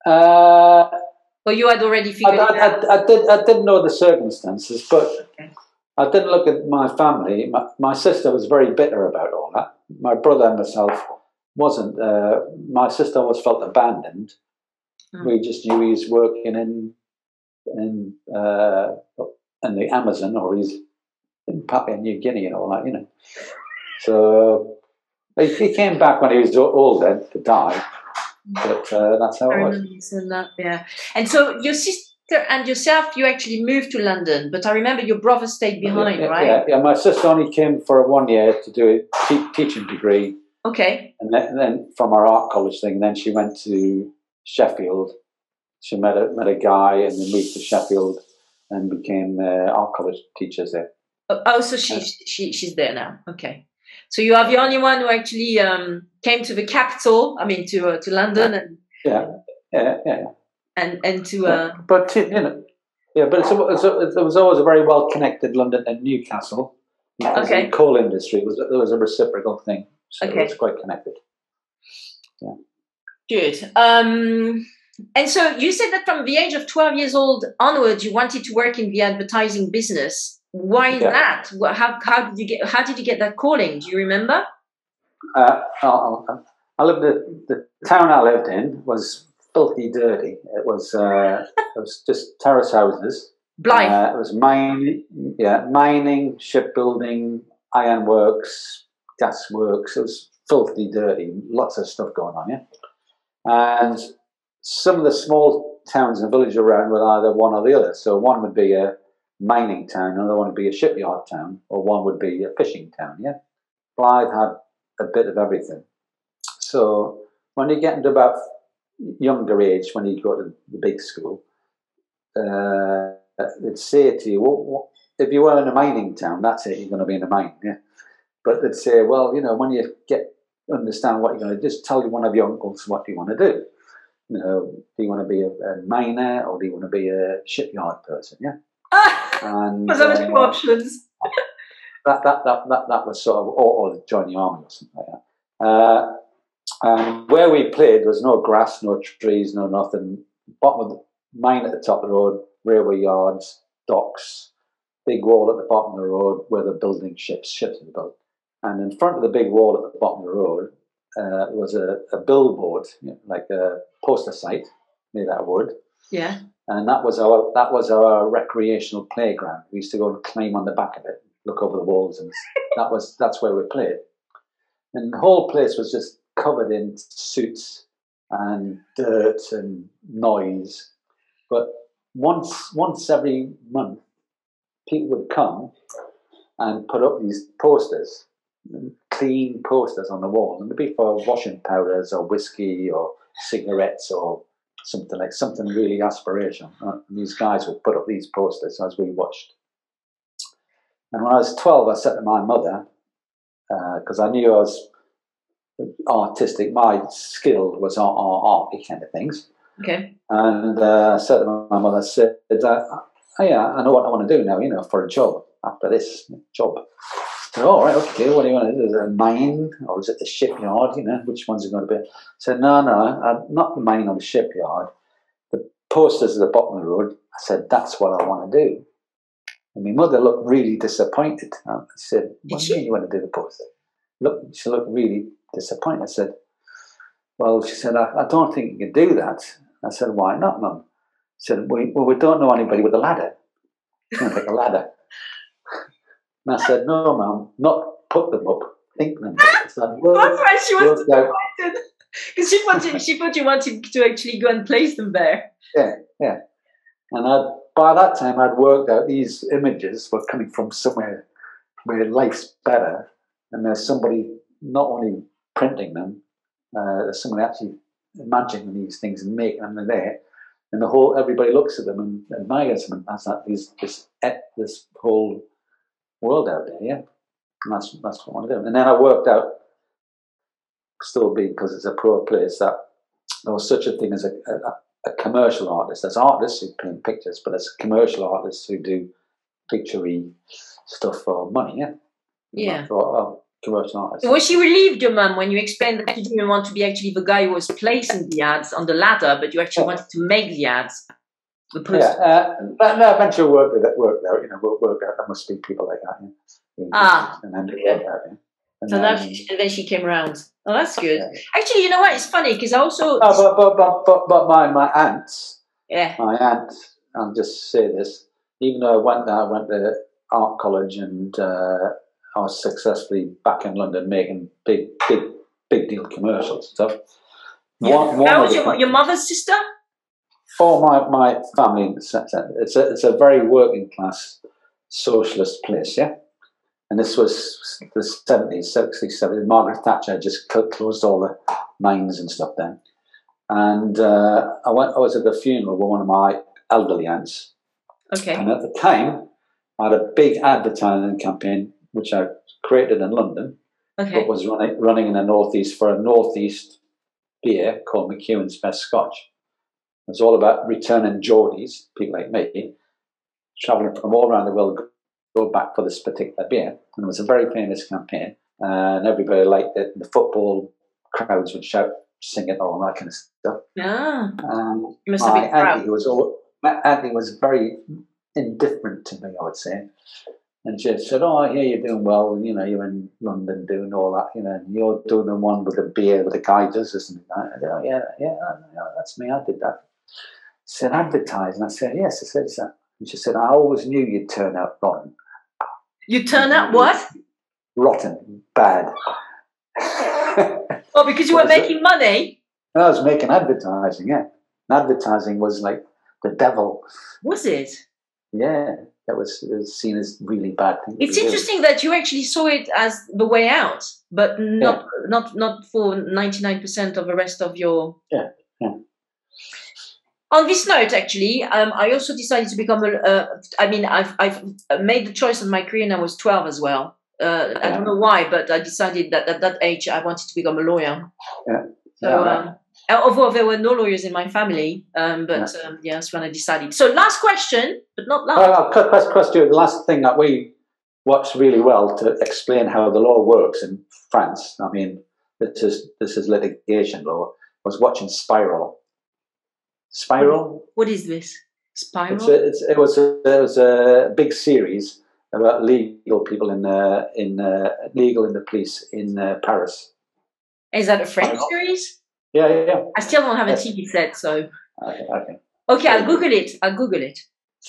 Uh, or you had already I, figured I, it out? I, I did. I didn't know the circumstances, but Okay. I didn't look at my family. My, my sister was very bitter about all that. My brother and myself wasn't. Uh, my sister always felt abandoned. Mm. We just knew he was working in in uh, in the Amazon or he's in Papua New Guinea and all that, you know. So he, came back when he was older to die, but uh, that's how I it was. remember you said that, yeah. And so your sister and yourself, you actually moved to London, but I remember your brother stayed behind, yeah, right? Yeah, yeah, my sister only came for one year to do a te- teaching degree, Okay. and then, and then from our art college thing, then she went to Sheffield. She met a, met a guy and then moved to Sheffield and became uh, art college teachers there. Oh, oh, so she's she, she's there now. Okay. So you are the only one who actually um, came to the capital. I mean, to uh, to London and Yeah, yeah, yeah. and and to yeah. uh, But you know, yeah, but it was always a very well connected London and Newcastle. Okay. The coal industry was there was a reciprocal thing, so Okay. it was quite connected. Yeah. Good. Um, and so you said that from the age of twelve years old onwards, you wanted to work in the advertising business. Why Yeah. that? How how did you get how did you get that calling? Do you remember? Uh, I, lived the, the town I lived in was filthy dirty. It was uh, it was just terrace houses. Blythe. Uh, it was mining, yeah, mining, shipbuilding, ironworks, gas works. It was filthy dirty. Lots of stuff going on, yeah. And some of the small towns and villages around were either one or the other. So one would be a mining town, another one would be a shipyard town, or one would be a fishing town. Yeah, Blythe had a bit of everything. So when you get into about younger age, when you go to the big school, uh, they'd say to you, well, what, if you were in a mining town, that's it, you're going to be in a mine, yeah. But they'd say, well, you know, when you get understand what you're going to do, just tell one of your uncles what you want to do. You know, do you want to be a, a miner or do you want to be a shipyard person? Yeah, and Was there uh, two options? that, that, that, that, that was sort of, or, or join the army or something like that. Uh, and where we played, there was no grass, no trees, no nothing. Bottom of the mine at the top of the road, railway yards, docks, big wall at the bottom of the road where they're building ships, ships are built. And in front of the big wall at the bottom of the road uh, was a, a billboard, you know, like a poster site made out of wood. Yeah. And that was our that was our recreational playground. We used to go and climb on the back of it, look over the walls, and that was that's where we played. And the whole place was just covered in suits and dirt and noise. But once once every month, people would come and put up these posters, clean posters on the wall, and it'd be for washing powders or whiskey or cigarettes or something like something really aspirational. Uh, and these guys would put up these posters as we watched. And when I was 12, I said to my mother, because uh, I knew I was artistic, my skill was on art kind of things. Okay. And uh, I said to my mother, I said, oh, yeah, I know what I want to do now, you know, for a job after this job. So, all right, okay, what do you want to do? Is it a mine or is it the shipyard? You know, which one's it going to be? I said, no, no, uh, not the mine or the shipyard. The posters at the bottom of the road. I said, that's what I want to do. And my mother looked really disappointed. I said, what do you mean you want to do the poster? Look, she looked really disappointed. I said, well, she said, I, I don't think you can do that. I said, why not, Mum? She said, we, well, we don't know anybody with a ladder. You know, like a ladder. And I said, no, Mum, not put them up, think them up. That's why she was disappointed. Because she, wanted, she thought you wanted to actually go and place them there. Yeah, yeah. And I, by that time, I'd worked out these images were coming from somewhere where life's better, and there's somebody not only printing them, uh, there's somebody actually imagining these things and making them there. And the whole everybody looks at them and admires them, and that's that these this this whole world out there. Yeah, and that's that's what I want to do. And then I worked out, still being because it's a poor place, that there was such a thing as a, a, a commercial artist. There's artists who paint pictures, but there's commercial artists who do picturey stuff for money. Yeah. Yeah. Thought, commercial. Was she relieved, your mum, when you explained that you didn't want to be actually the guy who was placing the ads on the ladder, but you actually yeah. wanted to make the ads? The yeah, uh, but no, eventually work with it, work there. You know, work, work out. There must be people like that. Yeah. Ah, and then yeah. out. Yeah. And so then, and then she came around. Oh, that's good. Yeah. Actually, you know what? It's funny because I also. Oh, but, but, but, but, but my, my aunts. Yeah. My aunt, I'll just say this. Even though I went there, I went to art college and uh, I was successfully back in London making big, big, big deal commercials and stuff. Yeah. One, one was your, your mother's sister? Oh, my, my family, it's a, it's a very working class socialist place, yeah? And this was the 70s, 60s, 70s. Margaret Thatcher just closed all the mines and stuff then. And uh, I went. I was at the funeral with one of my elderly aunts. Okay. And at the time, I had a big advertising campaign which I created in London, okay. but was running running in the northeast for a northeast beer called McEwan's Best Scotch. It was all about returning Geordies, people like me, travelling from all around the world, go back for this particular beer. And it was a very famous campaign, and everybody liked it. The football crowds would shout, sing it, all that kind of stuff. Ah, um, must have been proud. Auntie was all, my auntie was very indifferent to me, I would say. And she said, "Oh, I hear you're doing well. You know, you're in London doing all that. You know, and you're doing the one with the beer with the guy does, isn't it?" I said, "Oh, yeah, yeah, yeah, that's me. I did that." She said, "Advertising." I said, "Yes." I said, "That." And she said, "I always knew you'd turn out rotten." You turn out mm-hmm. what? Rotten, bad. oh, because you were making it? money. I was making advertising. Yeah, and advertising was like the devil. Was it? Yeah that was, was seen as really bad thing. It's interesting that you actually saw it as the way out, but not yeah. not not for ninety nine percent of the rest of your. Yeah. yeah. On this note, actually, um, I also decided to become a. Uh, I mean, I've I've made the choice of my career, and I was twelve as well. Uh, yeah. I don't know why, but I decided that at that age I wanted to become a lawyer. Yeah. So. Um, uh, although there were no lawyers in my family, um, but yeah. Um, yeah, that's when I decided. So, last question, but not last. Well, cut, question. The last thing that we watched really well to explain how the law works in France. I mean, this is this is litigation law. Was watching Spiral. Spiral. What is this? Spiral. It's a, it's, it was a, it was a big series about legal people in uh, in uh, legal in the police in uh, Paris. Is that a French series? Yeah, yeah. I still don't have a TV set, so. Okay, okay. Okay, I'll Google it. I'll Google it.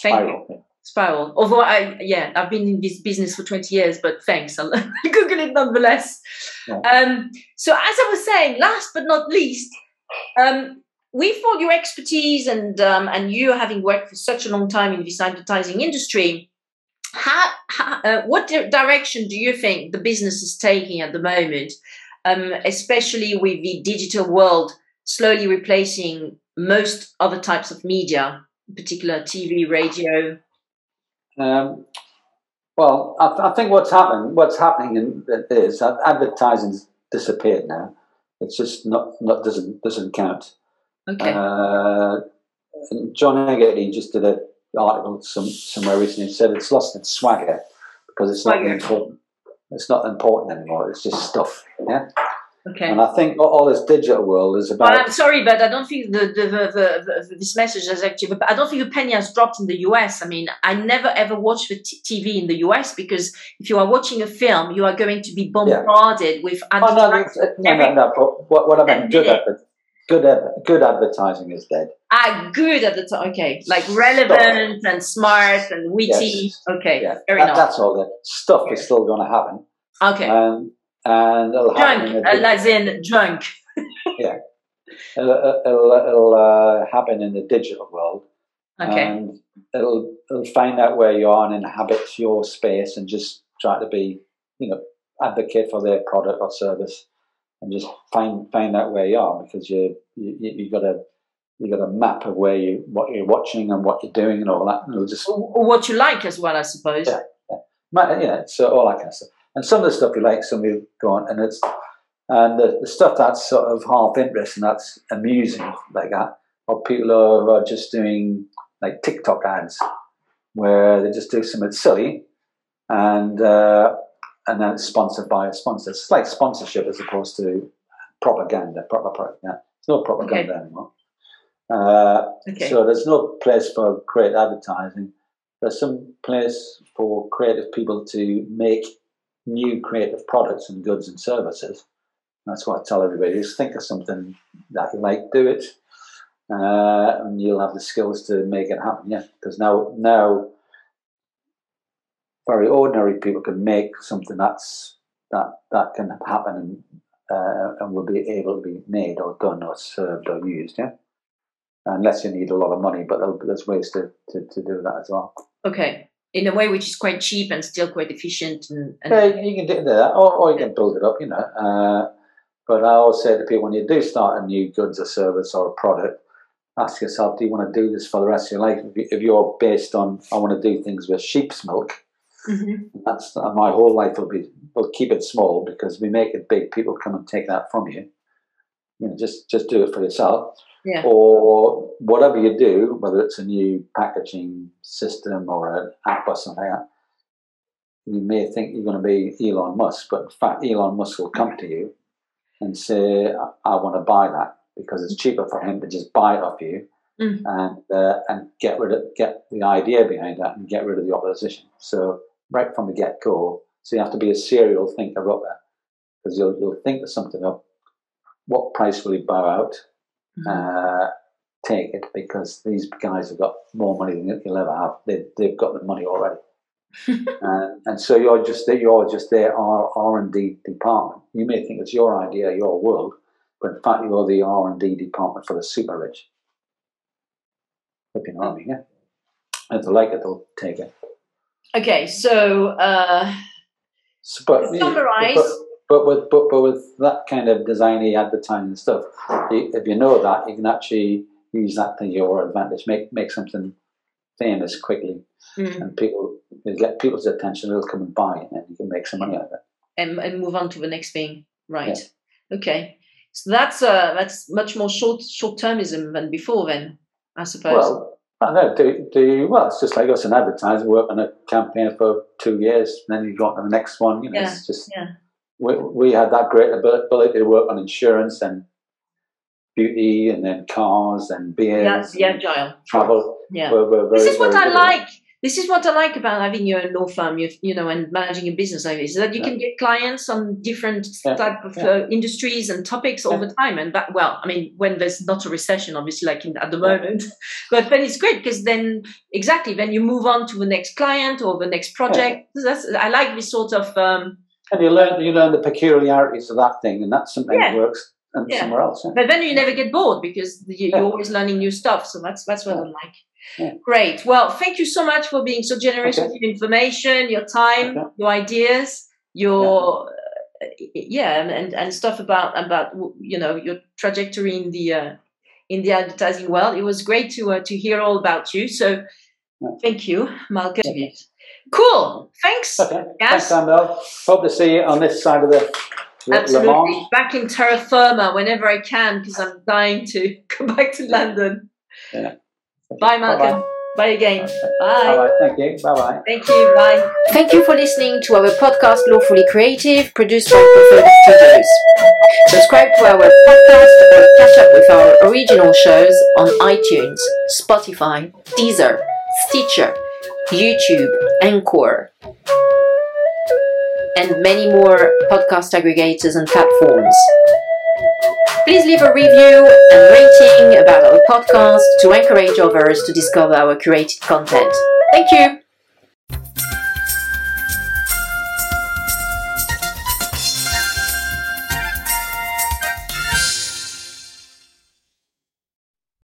Thank Spiral. you. Spiral. Although I, yeah, I've been in this business for 20 years, but thanks. I'll Google it nonetheless. Yeah. Um, so as I was saying, last but not least, um, with all your expertise and um, and you having worked for such a long time in this advertising industry, how, how uh, what direction do you think the business is taking at the moment, um, especially with the digital world slowly replacing most other types of media, in particular TV, radio? Um, well, I, I, think what's happening, what's happening in, is advertising's disappeared now. It's just not, not doesn't doesn't count. Okay. Uh, John Hegarty just did an article some, somewhere recently said it's lost its swagger because it's swagger. not important. It's not important anymore. It's just stuff. Yeah. Okay. And I think all this digital world is about. Well, I'm sorry, but I don't think the, the, the, the, this message has actually. I don't think the penny has dropped in the US. I mean, I never ever watch the t- TV in the US because if you are watching a film, you are going to be bombarded yeah. with. Oh, no, no, no, no, But what, what I meant, good, adver- good, good advertising is dead. Ah, good at the time. Okay, like relevant Stuff. and smart and witty. Yes. Okay, yeah. very that, nice. That's all. The stuff is still going to happen. Okay. Um, and it'll drunk, happen. Uh, as in drunk. yeah, it'll, it'll, it'll uh, happen in the digital world. Okay. And it'll it'll find out where you are and inhabit your space and just try to be, you know, advocate for their product or service, and just find find out where you are because you you you got a you got a map of where you what you're watching and what you're doing and all that. And it'll just or what you like as well, I suppose. Yeah, yeah, yeah. So all that kind of stuff. And some of the stuff you like, some you don't, and it's and the, the stuff that's sort of half interesting, that's amusing, like that, or people who are just doing like TikTok ads, where they just do something silly, and uh, and then it's sponsored by a sponsor. It's like sponsorship as opposed to propaganda, proper propaganda. It's no propaganda okay. anymore. Uh, okay. So there's no place for great advertising. There's some place for creative people to make new creative products and goods and services. That's what I tell everybody: is think of something that you like, do it, uh, and you'll have the skills to make it happen. Yeah, because now now very ordinary people can make something that's that that can happen and uh, and will be able to be made or done or served or used. Yeah, unless you need a lot of money, but there's ways to, to, to do that as well. Okay in a way which is quite cheap and still quite efficient. And, and yeah, you can do that, or, or you can build it up, you know. Uh, but I always say to people, when you do start a new goods or service or a product, ask yourself, do you want to do this for the rest of your life? If you're based on, I want to do things with sheep's milk, mm-hmm. that's my whole life will be. We'll keep it small because we make it big. People come and take that from you. You know, just just do it for yourself yeah. or whatever you do, whether it's a new packaging system or an app or something like that, you may think you're going to be Elon Musk, but in fact, Elon Musk will come to you and say, I, want to buy that because it's cheaper for him to just buy it off you mm. and uh, and get rid of get the idea behind that and get rid of the opposition. So right from the get go, so you have to be a serial thinker up there because you'll you'll think of something up. What price will you bow out? mm-hmm. uh, take it because these guys have got more money than you'll ever have. They, they've got the money already. uh, and so you're just there, you're just their R R and D department. You may think it's your idea, your world, but in fact you're the R and D department for the super rich. If you know what I mean, yeah. If they like it, they'll take it. Okay, so uh, so, but, summarize. But, but with but, but with that kind of designy advertising stuff, if you know that, you can actually use that to your advantage. Make make something famous quickly, mm. and people get people's attention. They'll come and buy it, and you can make some money out of it. And, and move on to the next thing, right? Yeah. Okay, so that's uh that's much more short short termism than before. Then I suppose. Well, Oh, I know. Do, do well. It's just like us in advertising. Work on a campaign for two years, and then you go on to the next one. You know, yeah. it's just yeah we, we had that great ability to work on insurance and beauty and then cars and beers. Yeah, the agile. Travel. Yeah. We're, we're very, this is what I like. This is what I like about having your law firm, you, you know, and managing a business like this, is that you yeah. can get clients on different yeah. type of yeah. uh, industries and topics all the time. And that, well, I mean, when there's not a recession, obviously, like in, at the moment, but then it's great because then exactly then you move on to the next client or the next project. That's I like this sort of. Um, and you learn you learn the peculiarities of that thing, and that's something that works and somewhere else. But then you never get bored because you, are always learning new stuff. So that's that's what I like. Yeah. Great. Well, thank you so much for being so generous okay. with your information, your time, okay. your ideas, your yeah, uh, yeah and, and stuff about about you know your trajectory in the uh, in the advertising world. It was great to uh, to hear all about you. So, yeah. thank you, Malcolm. Cool. Thanks. Okay. Yes. Thanks, Annabelle. Hope to see you on this side of the. Absolutely. Back in terra firma whenever I can because I'm dying to come back to London. Yeah. Bye, Malcolm. Bye-bye. Bye again. Bye. Bye. Thank you. Bye bye. Thank you. Bye. Thank you for listening to our podcast Lawfully Creative, produced by Crefovi Studios. Subscribe to our podcast or catch up with our original shows on iTunes, Spotify, Deezer, Stitcher, YouTube, Anchor, and many more podcast aggregators and platforms. Please leave a review and rating about our podcast to encourage others to discover our curated content. Thank you.